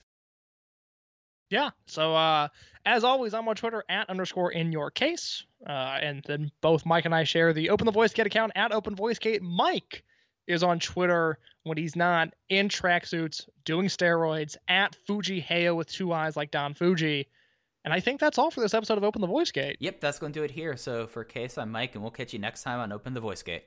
Yeah. So uh, as always, I'm on Twitter at underscore in your case. Uh, and then both Mike and I share the Open the Voice Gate account at Open Voice Gate. Mike is on Twitter when he's not in tracksuits doing steroids at Fuji Heyo with two eyes like Don Fujii. And I think that's all for this episode of Open the Voice Gate. yep that's going to do it here so for case i'm mike and we'll catch you next time on open the voice gate